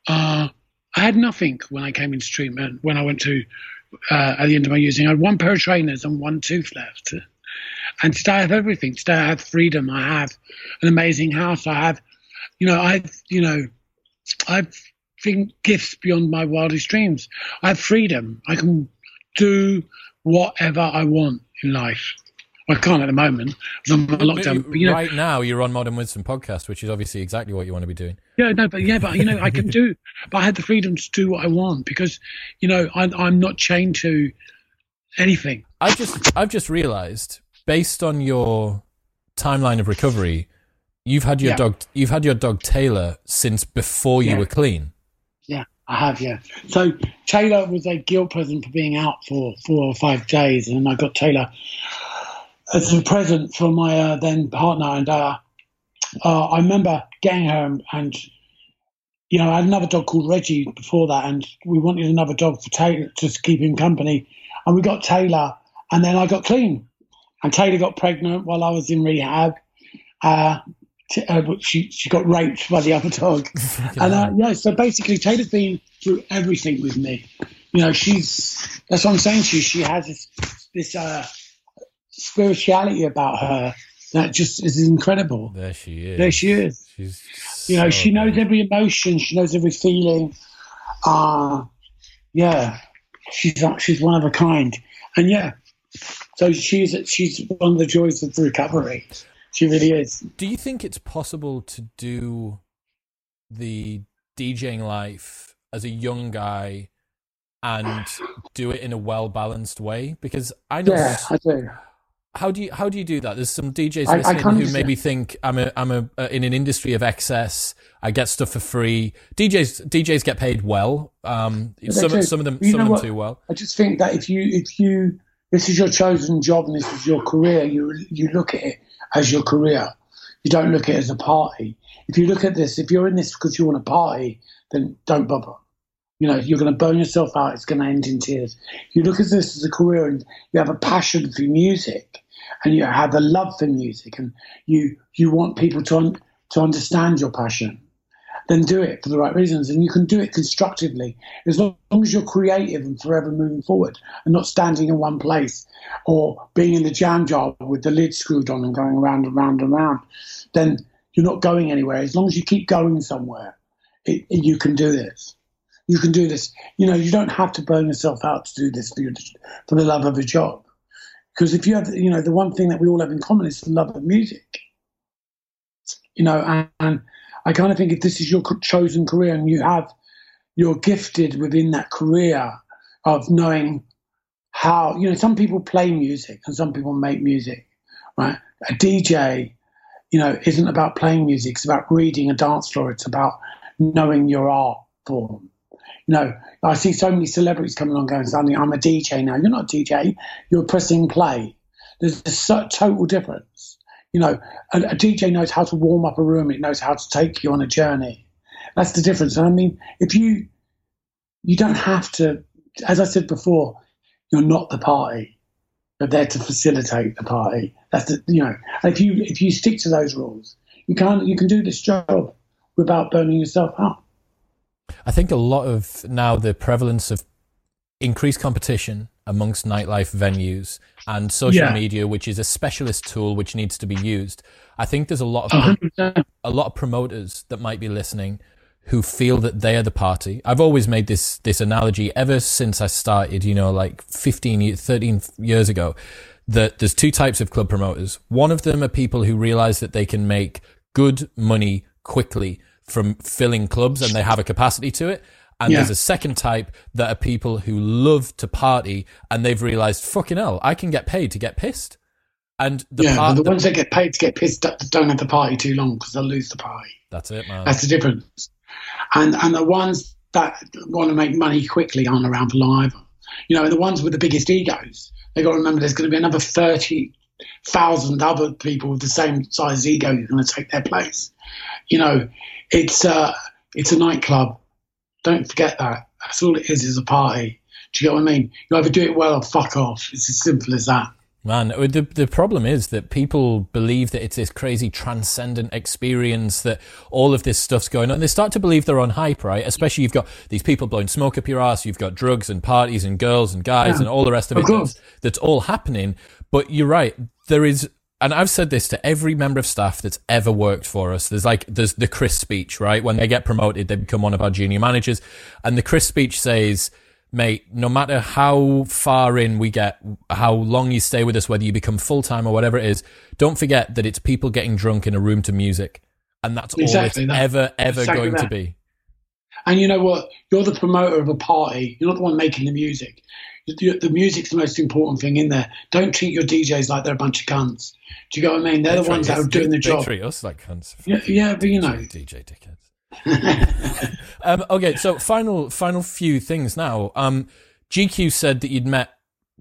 Uh, I had nothing when I came into treatment. When I went to uh, at the end of my using, I had one pair of trainers and one tooth left. And today I have everything. Today I have freedom. I have an amazing house. I have, you know, I've, you know, I've gifts beyond my wildest dreams. I have freedom. I can do whatever I want in life. I can't at the moment because I'm on lockdown. But, you know, right now, you're on Modern Wisdom podcast, which is obviously exactly what you want to be doing. yeah, no, but yeah, but you know, I can do. But I had the freedom to do what I want because, you know, I, I'm not chained to anything. I just, I've just realised, based on your timeline of recovery, you've had your Yeah. dog, you've had your dog Taylor since before you Yeah. were clean. Yeah, I have. Yeah. So Taylor was a guilt present for being out for four or five days, and I got Taylor as a present for my uh, then partner. And uh, uh, I remember getting her, and, and you know, I had another dog called Reggie before that, and we wanted another dog for Taylor just to keep him company, and we got Taylor, and then I got clean, and Taylor got pregnant while I was in rehab. Uh, t- uh, but she she got raped by the other dog. And uh, yeah, so basically, Taylor's been through everything with me. You know, she's that's what I'm saying to you. She has this this uh, spirituality about her that just is incredible. There she is. There she is. She's, You know, so she knows every emotion. She knows every feeling. Uh yeah, she's she's one of a kind. And yeah, so she's she's one of the joys of the recovery. She really is. Do you think it's possible to do the DJing life as a young guy and do it in a well balanced way? Because I know Yeah, I do. how do you how do you do that? There's some DJs I- I listening can't who maybe think I'm a I'm a uh, in an industry of excess. I get stuff for free. DJs DJs get paid well. Um, some do. some of them You some of them what? too well. I just think that if you if you this is your chosen job and this is your career, you you look at it as your career. You don't look at it as a party. If you look at this, if you're in this because you want to party, then don't bother. You know, you're going to burn yourself out. It's going to end in tears. You look at this as a career and you have a passion for music and you have a love for music and you you want people to un, to understand your passion then do it for the right reasons. And you can do it constructively as long as you're creative and forever moving forward and not standing in one place or being in the jam jar with the lid screwed on and going round and round and round. Then you're not going anywhere. As long as you keep going somewhere, it, it- you can do this. you can do this. You know, you don't have to burn yourself out to do this for, your, for the love of a job. Because if you have, you know, the one thing that we all have in common is the love of music. You know, and, and I kind of think if this is your chosen career and you have, you're gifted within that career of knowing how, you know, some people play music and some people make music, right? A DJ, you know, isn't about playing music. It's about reading a dance floor. It's about knowing your art form. You know, I see so many celebrities coming on going, suddenly I'm a DJ now. You're not a DJ, you're pressing play. There's a total difference. You know, a, a DJ knows how to warm up a room, it knows how to take you on a journey. That's the difference. And I mean, if you, you don't have to, as I said before, you're not the party. You're there to facilitate the party. That's the, you know, and if you if you stick to those rules, you can you can do this job without burning yourself out. I think a lot of now the prevalence of increased competition amongst nightlife venues and social yeah. media, which is a specialist tool which needs to be used. I think there's a lot of 100%. a lot of promoters that might be listening who feel that they are the party. I've always made this this analogy ever since I started, you know, like 15 13 years ago that there's two types of club promoters. One of them are people who realize that they can make good money quickly from filling clubs and they have a capacity to it. And yeah. there's a second type that are people who love to party and they've realized, fucking hell, I can get paid to get pissed. And the, yeah, part, the, the ones that get paid to get pissed don't have the party too long because they'll lose the party. That's it, man. That's the difference. And and the ones that want to make money quickly aren't around for long either. You know, the ones with the biggest egos, they've got to remember there's going to be another 30,000 other people with the same size ego who are going to take their place. You know, it's uh, it's a nightclub. Don't forget that. That's all it is. Is a party. Do you get what I mean? You either do it well or fuck off. It's as simple as that. Man, uh, the the problem is that people believe that it's this crazy transcendent experience that all of this stuff's going on. They start to believe they're on hype, right? Especially you've got these people blowing smoke up your ass. You've got drugs and parties and girls and guys yeah. and all the rest of, of it that's, that's all happening. But you're right. There is and I've said this to every member of staff that's ever worked for us. There's like, there's the Chris speech, right? When they get promoted, they become one of our junior managers. And the Chris speech says, mate, no matter how far in we get, how long you stay with us, whether you become full time or whatever it is, don't forget that it's people getting drunk in a room to music. And that's exactly, all it's ever, ever exactly going that. to be. And you know what? You're the promoter of a party. You're not the one making the music. The, music's the most important thing in there. Don't treat your DJs like they're a bunch of cunts. Do you get what I mean? They're they the ones that are doing the job. treat us like cunts. Yeah, yeah, but you know, DJ dickheads. um, okay, so final final few things now. Um, GQ said that you'd met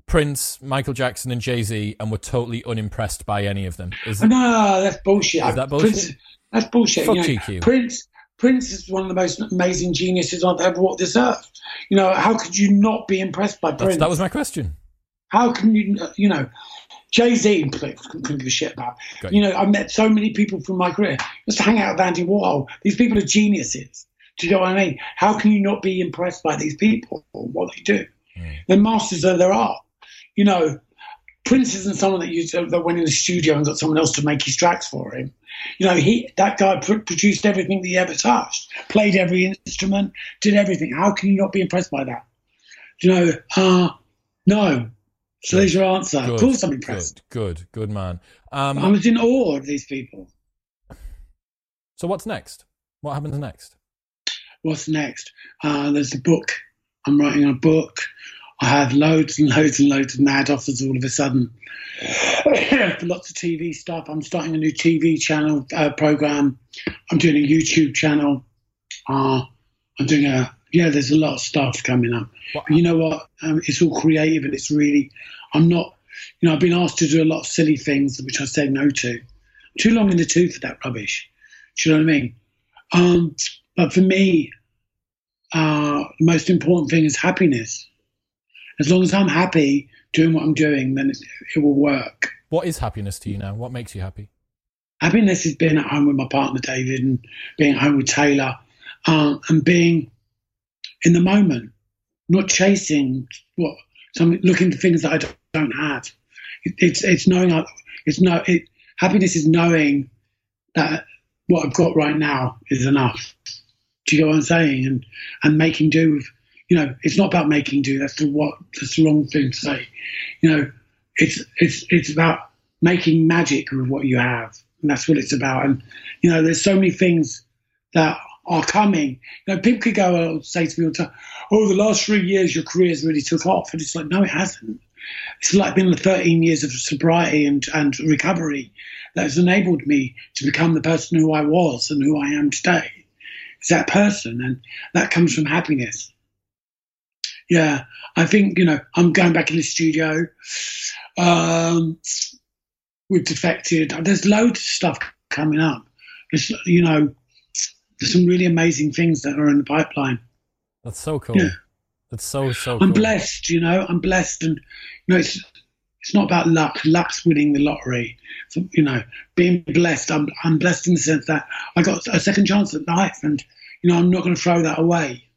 Prince, Michael Jackson, and Jay Z, and were totally unimpressed by any of them. Is no, that's bullshit. Is that bullshit? Prince, that's bullshit. Fuck you know, GQ. Prince, Prince is one of the most amazing geniuses I've ever walked this earth. You know, how could you not be impressed by Prince? That's, that was my question. How can you, you know, Jay Z couldn't give a shit about. You know, I met so many people from my career just to hang out with Andy Warhol. These people are geniuses. Do you know what I mean? How can you not be impressed by these people or what they do? Mm. They're masters of their art. You know, Prince isn't someone that you that went in the studio and got someone else to make his tracks for him. You know, he that guy pr- produced everything that he ever touched, played every instrument, did everything. How can you not be impressed by that? You know? Uh, no. So there's your answer. Good, of course, I'm impressed. Good, good, good man. Um, I was in awe of these people. So what's next? What happens next? What's next? Uh, there's a book. I'm writing a book. I have loads and loads and loads of mad offers all of a sudden. Lots of TV stuff. I'm starting a new TV channel uh, program. I'm doing a YouTube channel. Uh, I'm doing a yeah. There's a lot of stuff coming up. But you know what? Um, it's all creative and it's really. I'm not. You know, I've been asked to do a lot of silly things which I said no to. I'm too long in the tooth for that rubbish. Do you know what I mean? Um, but for me, uh, the most important thing is happiness as long as I'm happy doing what I'm doing, then it, it will work. What is happiness to you now? What makes you happy? Happiness is being at home with my partner David and being at home with Taylor um, and being in the moment, not chasing what some looking for things that I don't, don't have. It, it's it's knowing it's no it, happiness is knowing that what I've got right now is enough. Do you get what I'm saying? And and making do with, you know, it's not about making do. That's the what. That's the wrong thing to say. You know, it's it's it's about making magic with what you have, and that's what it's about. And you know, there's so many things that are coming. You know, people could go and say to me all the time, "Oh, the last three years your career's really took off," and it's like, no, it hasn't. It's like been the 13 years of sobriety and, and recovery that has enabled me to become the person who I was and who I am today. It's that person, and that comes from happiness. Yeah, I think you know I'm going back in the studio. Um, we've defected. There's loads of stuff coming up. You know there's some really amazing things that are in the pipeline. That's so cool. Yeah. That's so so. I'm blessed, you know. I'm blessed, and you know, it's it's not about luck. Luck's winning the lottery. So, you know, being blessed. I'm I'm blessed in the sense that I got a second chance at life, and you know, I'm not going to throw that away.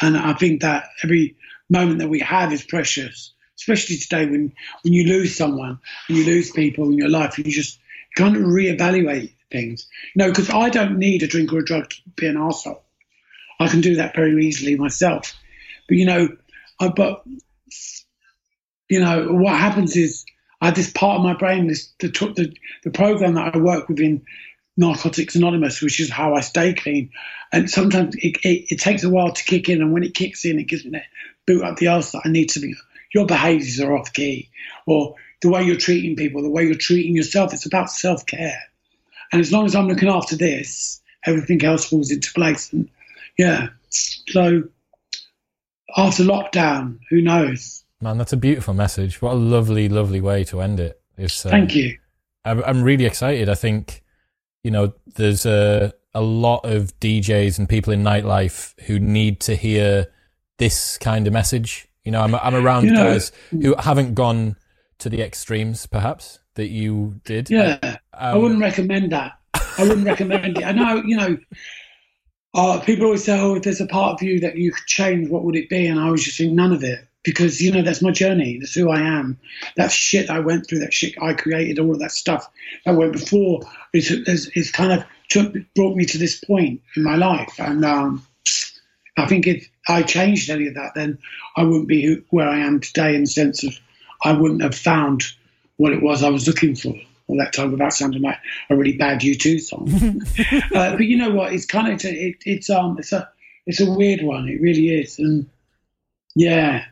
And I think that every moment that we have is precious, especially today when when you lose someone and you lose people in your life, you just kind of reevaluate things. You know, because I don't need a drink or a drug to be an arsehole. I can do that very easily myself. But you know, I, but you know what happens is I have this part of my brain, this the the, the program that I work within Narcotics Anonymous, which is how I stay clean. And sometimes it, it, it, takes a while to kick in, and when it kicks in, it gives me that boot up the arse that I need to be. Your behaviours are off key, or the way you're treating people, the way you're treating yourself. It's about self care. And as long as I'm looking after this, everything else falls into place. And yeah, so after lockdown, who knows? Man, that's a beautiful message. What a lovely, lovely way to end it. It's, um, Thank you. I'm, I'm really excited. I think, you know, there's a, a lot of DJs and people in nightlife who need to hear this kind of message. You know, I'm, I'm around you know, guys who haven't gone to the extremes, perhaps that you did. Yeah, um, I wouldn't recommend that. I wouldn't recommend it. I know, you know, uh, people always say, "Oh, if there's a part of you that you could change, what would it be?" And I always just think none of it, because you know that's my journey. That's who I am. That shit I went through, that shit I created, all of that stuff that went before, is is kind of took, brought me to this point in my life. And um, I think if I changed any of that, then I wouldn't be who, where I am today in the sense of I wouldn't have found what it was I was looking for all that time without sounding like a really bad U2 song. uh, but you know what? It's kind of it, it's um it's a it's a weird one. It really is, and yeah.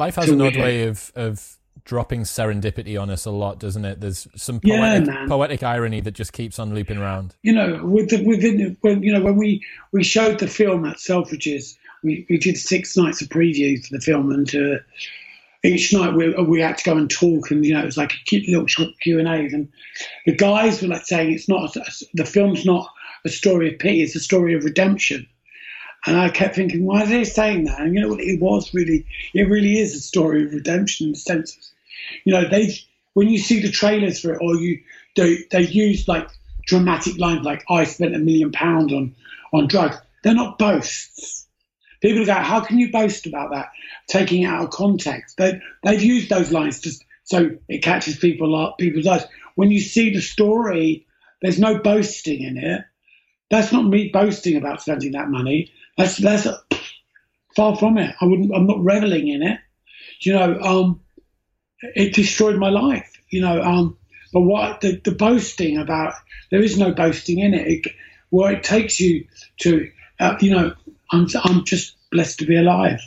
Life has an odd way of of dropping serendipity on us a lot, doesn't it? There's some poetic, yeah, poetic irony that just keeps on looping around. You know, with the, within when you know when we we showed the film at Selfridges, we, we did six nights of previews for the film, and uh, each night we, we had to go and talk, and you know it was like a cute little Q and A's, and the guys were like saying it's not the film's not a story of pity, it's a story of redemption. And I kept thinking, why are they saying that? And you know what? It was really, it really is a story of redemption in the sense, of, you know, they when you see the trailers for it, or you they they use like dramatic lines like I spent a million pounds on on drugs. They're not boasts People go, how can you boast about that? Taking it out of context. They, they've used those lines just so it catches people people's eyes. When you see the story, there's no boasting in it. That's not me boasting about spending that money. That's that's far from it. I wouldn't. I'm not reveling in it. You know, um, it destroyed my life. You know, um, but what the, the boasting about? There is no boasting in it. it where it takes you to, uh, you know, I'm I'm just blessed to be alive.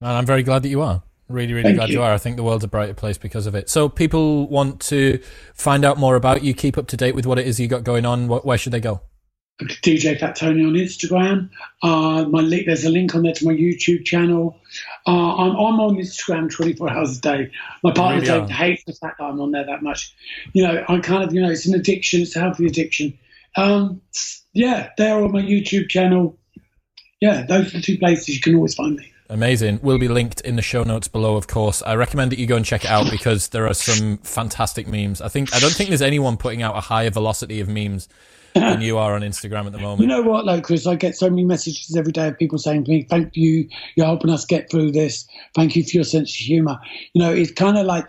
And I'm very glad that you are. Really, really Thank glad you. you. are. I think the world's a brighter place because of it. So, people want to find out more about you, keep up to date with what it is you got going on. Where should they go? DJ Fat Tony on Instagram. Uh, my link, there's a link on there to my YouTube channel. Uh, I'm, I'm, on Instagram 24 hours a day. My partner really hates the fact that I'm on there that much. You know, I kind of, you know, it's an addiction. It's a healthy addiction. Um, yeah, they're on my YouTube channel yeah, those are the two places you can always find me. Amazing. Will be linked in the show notes below, of course. I recommend that you go and check it out because there are some fantastic memes. I think I don't think there's anyone putting out a higher velocity of memes than you are on Instagram at the moment. You know what, though, Chris? I get so many messages every day of people saying to me, "Thank you, you're helping us get through this. Thank you for your sense of humour." You know, it's kind of like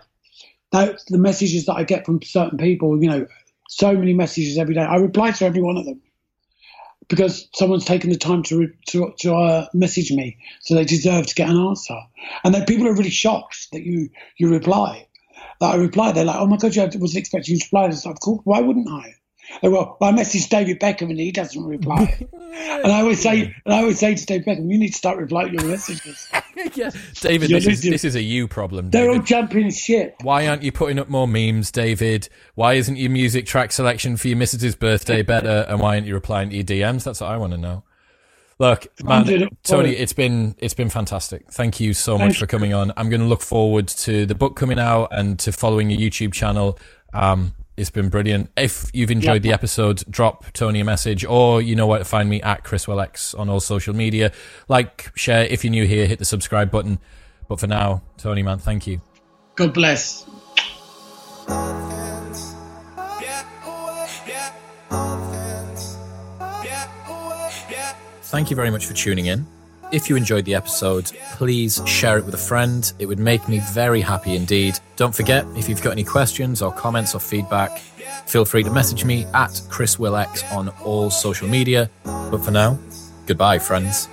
the messages that I get from certain people. You know, so many messages every day. I reply to every one of them because someone's taken the time to to, to uh, message me, so they deserve to get an answer. And then people are really shocked that you you reply. That I reply, they're like, "Oh my god, you wasn't expecting you to reply." It's like, "Cool, why wouldn't I?" Well, I message David Beckham and he doesn't reply. and I always say, and I always say to David Beckham, "You need to start replying your messages." yeah, David, this is, this is a you problem. They're all jumping ship. Why aren't you putting up more memes, David? Why isn't your music track selection for your missus's birthday better? And why aren't you replying to your DMs? That's what I want to know. Look, man, Tony, it's been it's been fantastic. Thank you so much for coming on. I'm going to look forward to the book coming out and to following your YouTube channel. Um, it's been brilliant. If you've enjoyed Yep. the episode, drop Tony a message, or you know where to find me at Chris ChrisWillX on all social media. Like, share. If you're new here, hit the subscribe button. But for now, Tony, man, thank you. God bless. Thank you very much for tuning in. If you enjoyed the episode, please share it with a friend. It would make me very happy indeed. Don't forget, if you've got any questions or comments or feedback, feel free to message me at Chris ChrisWillX on all social media. But for now, goodbye, friends.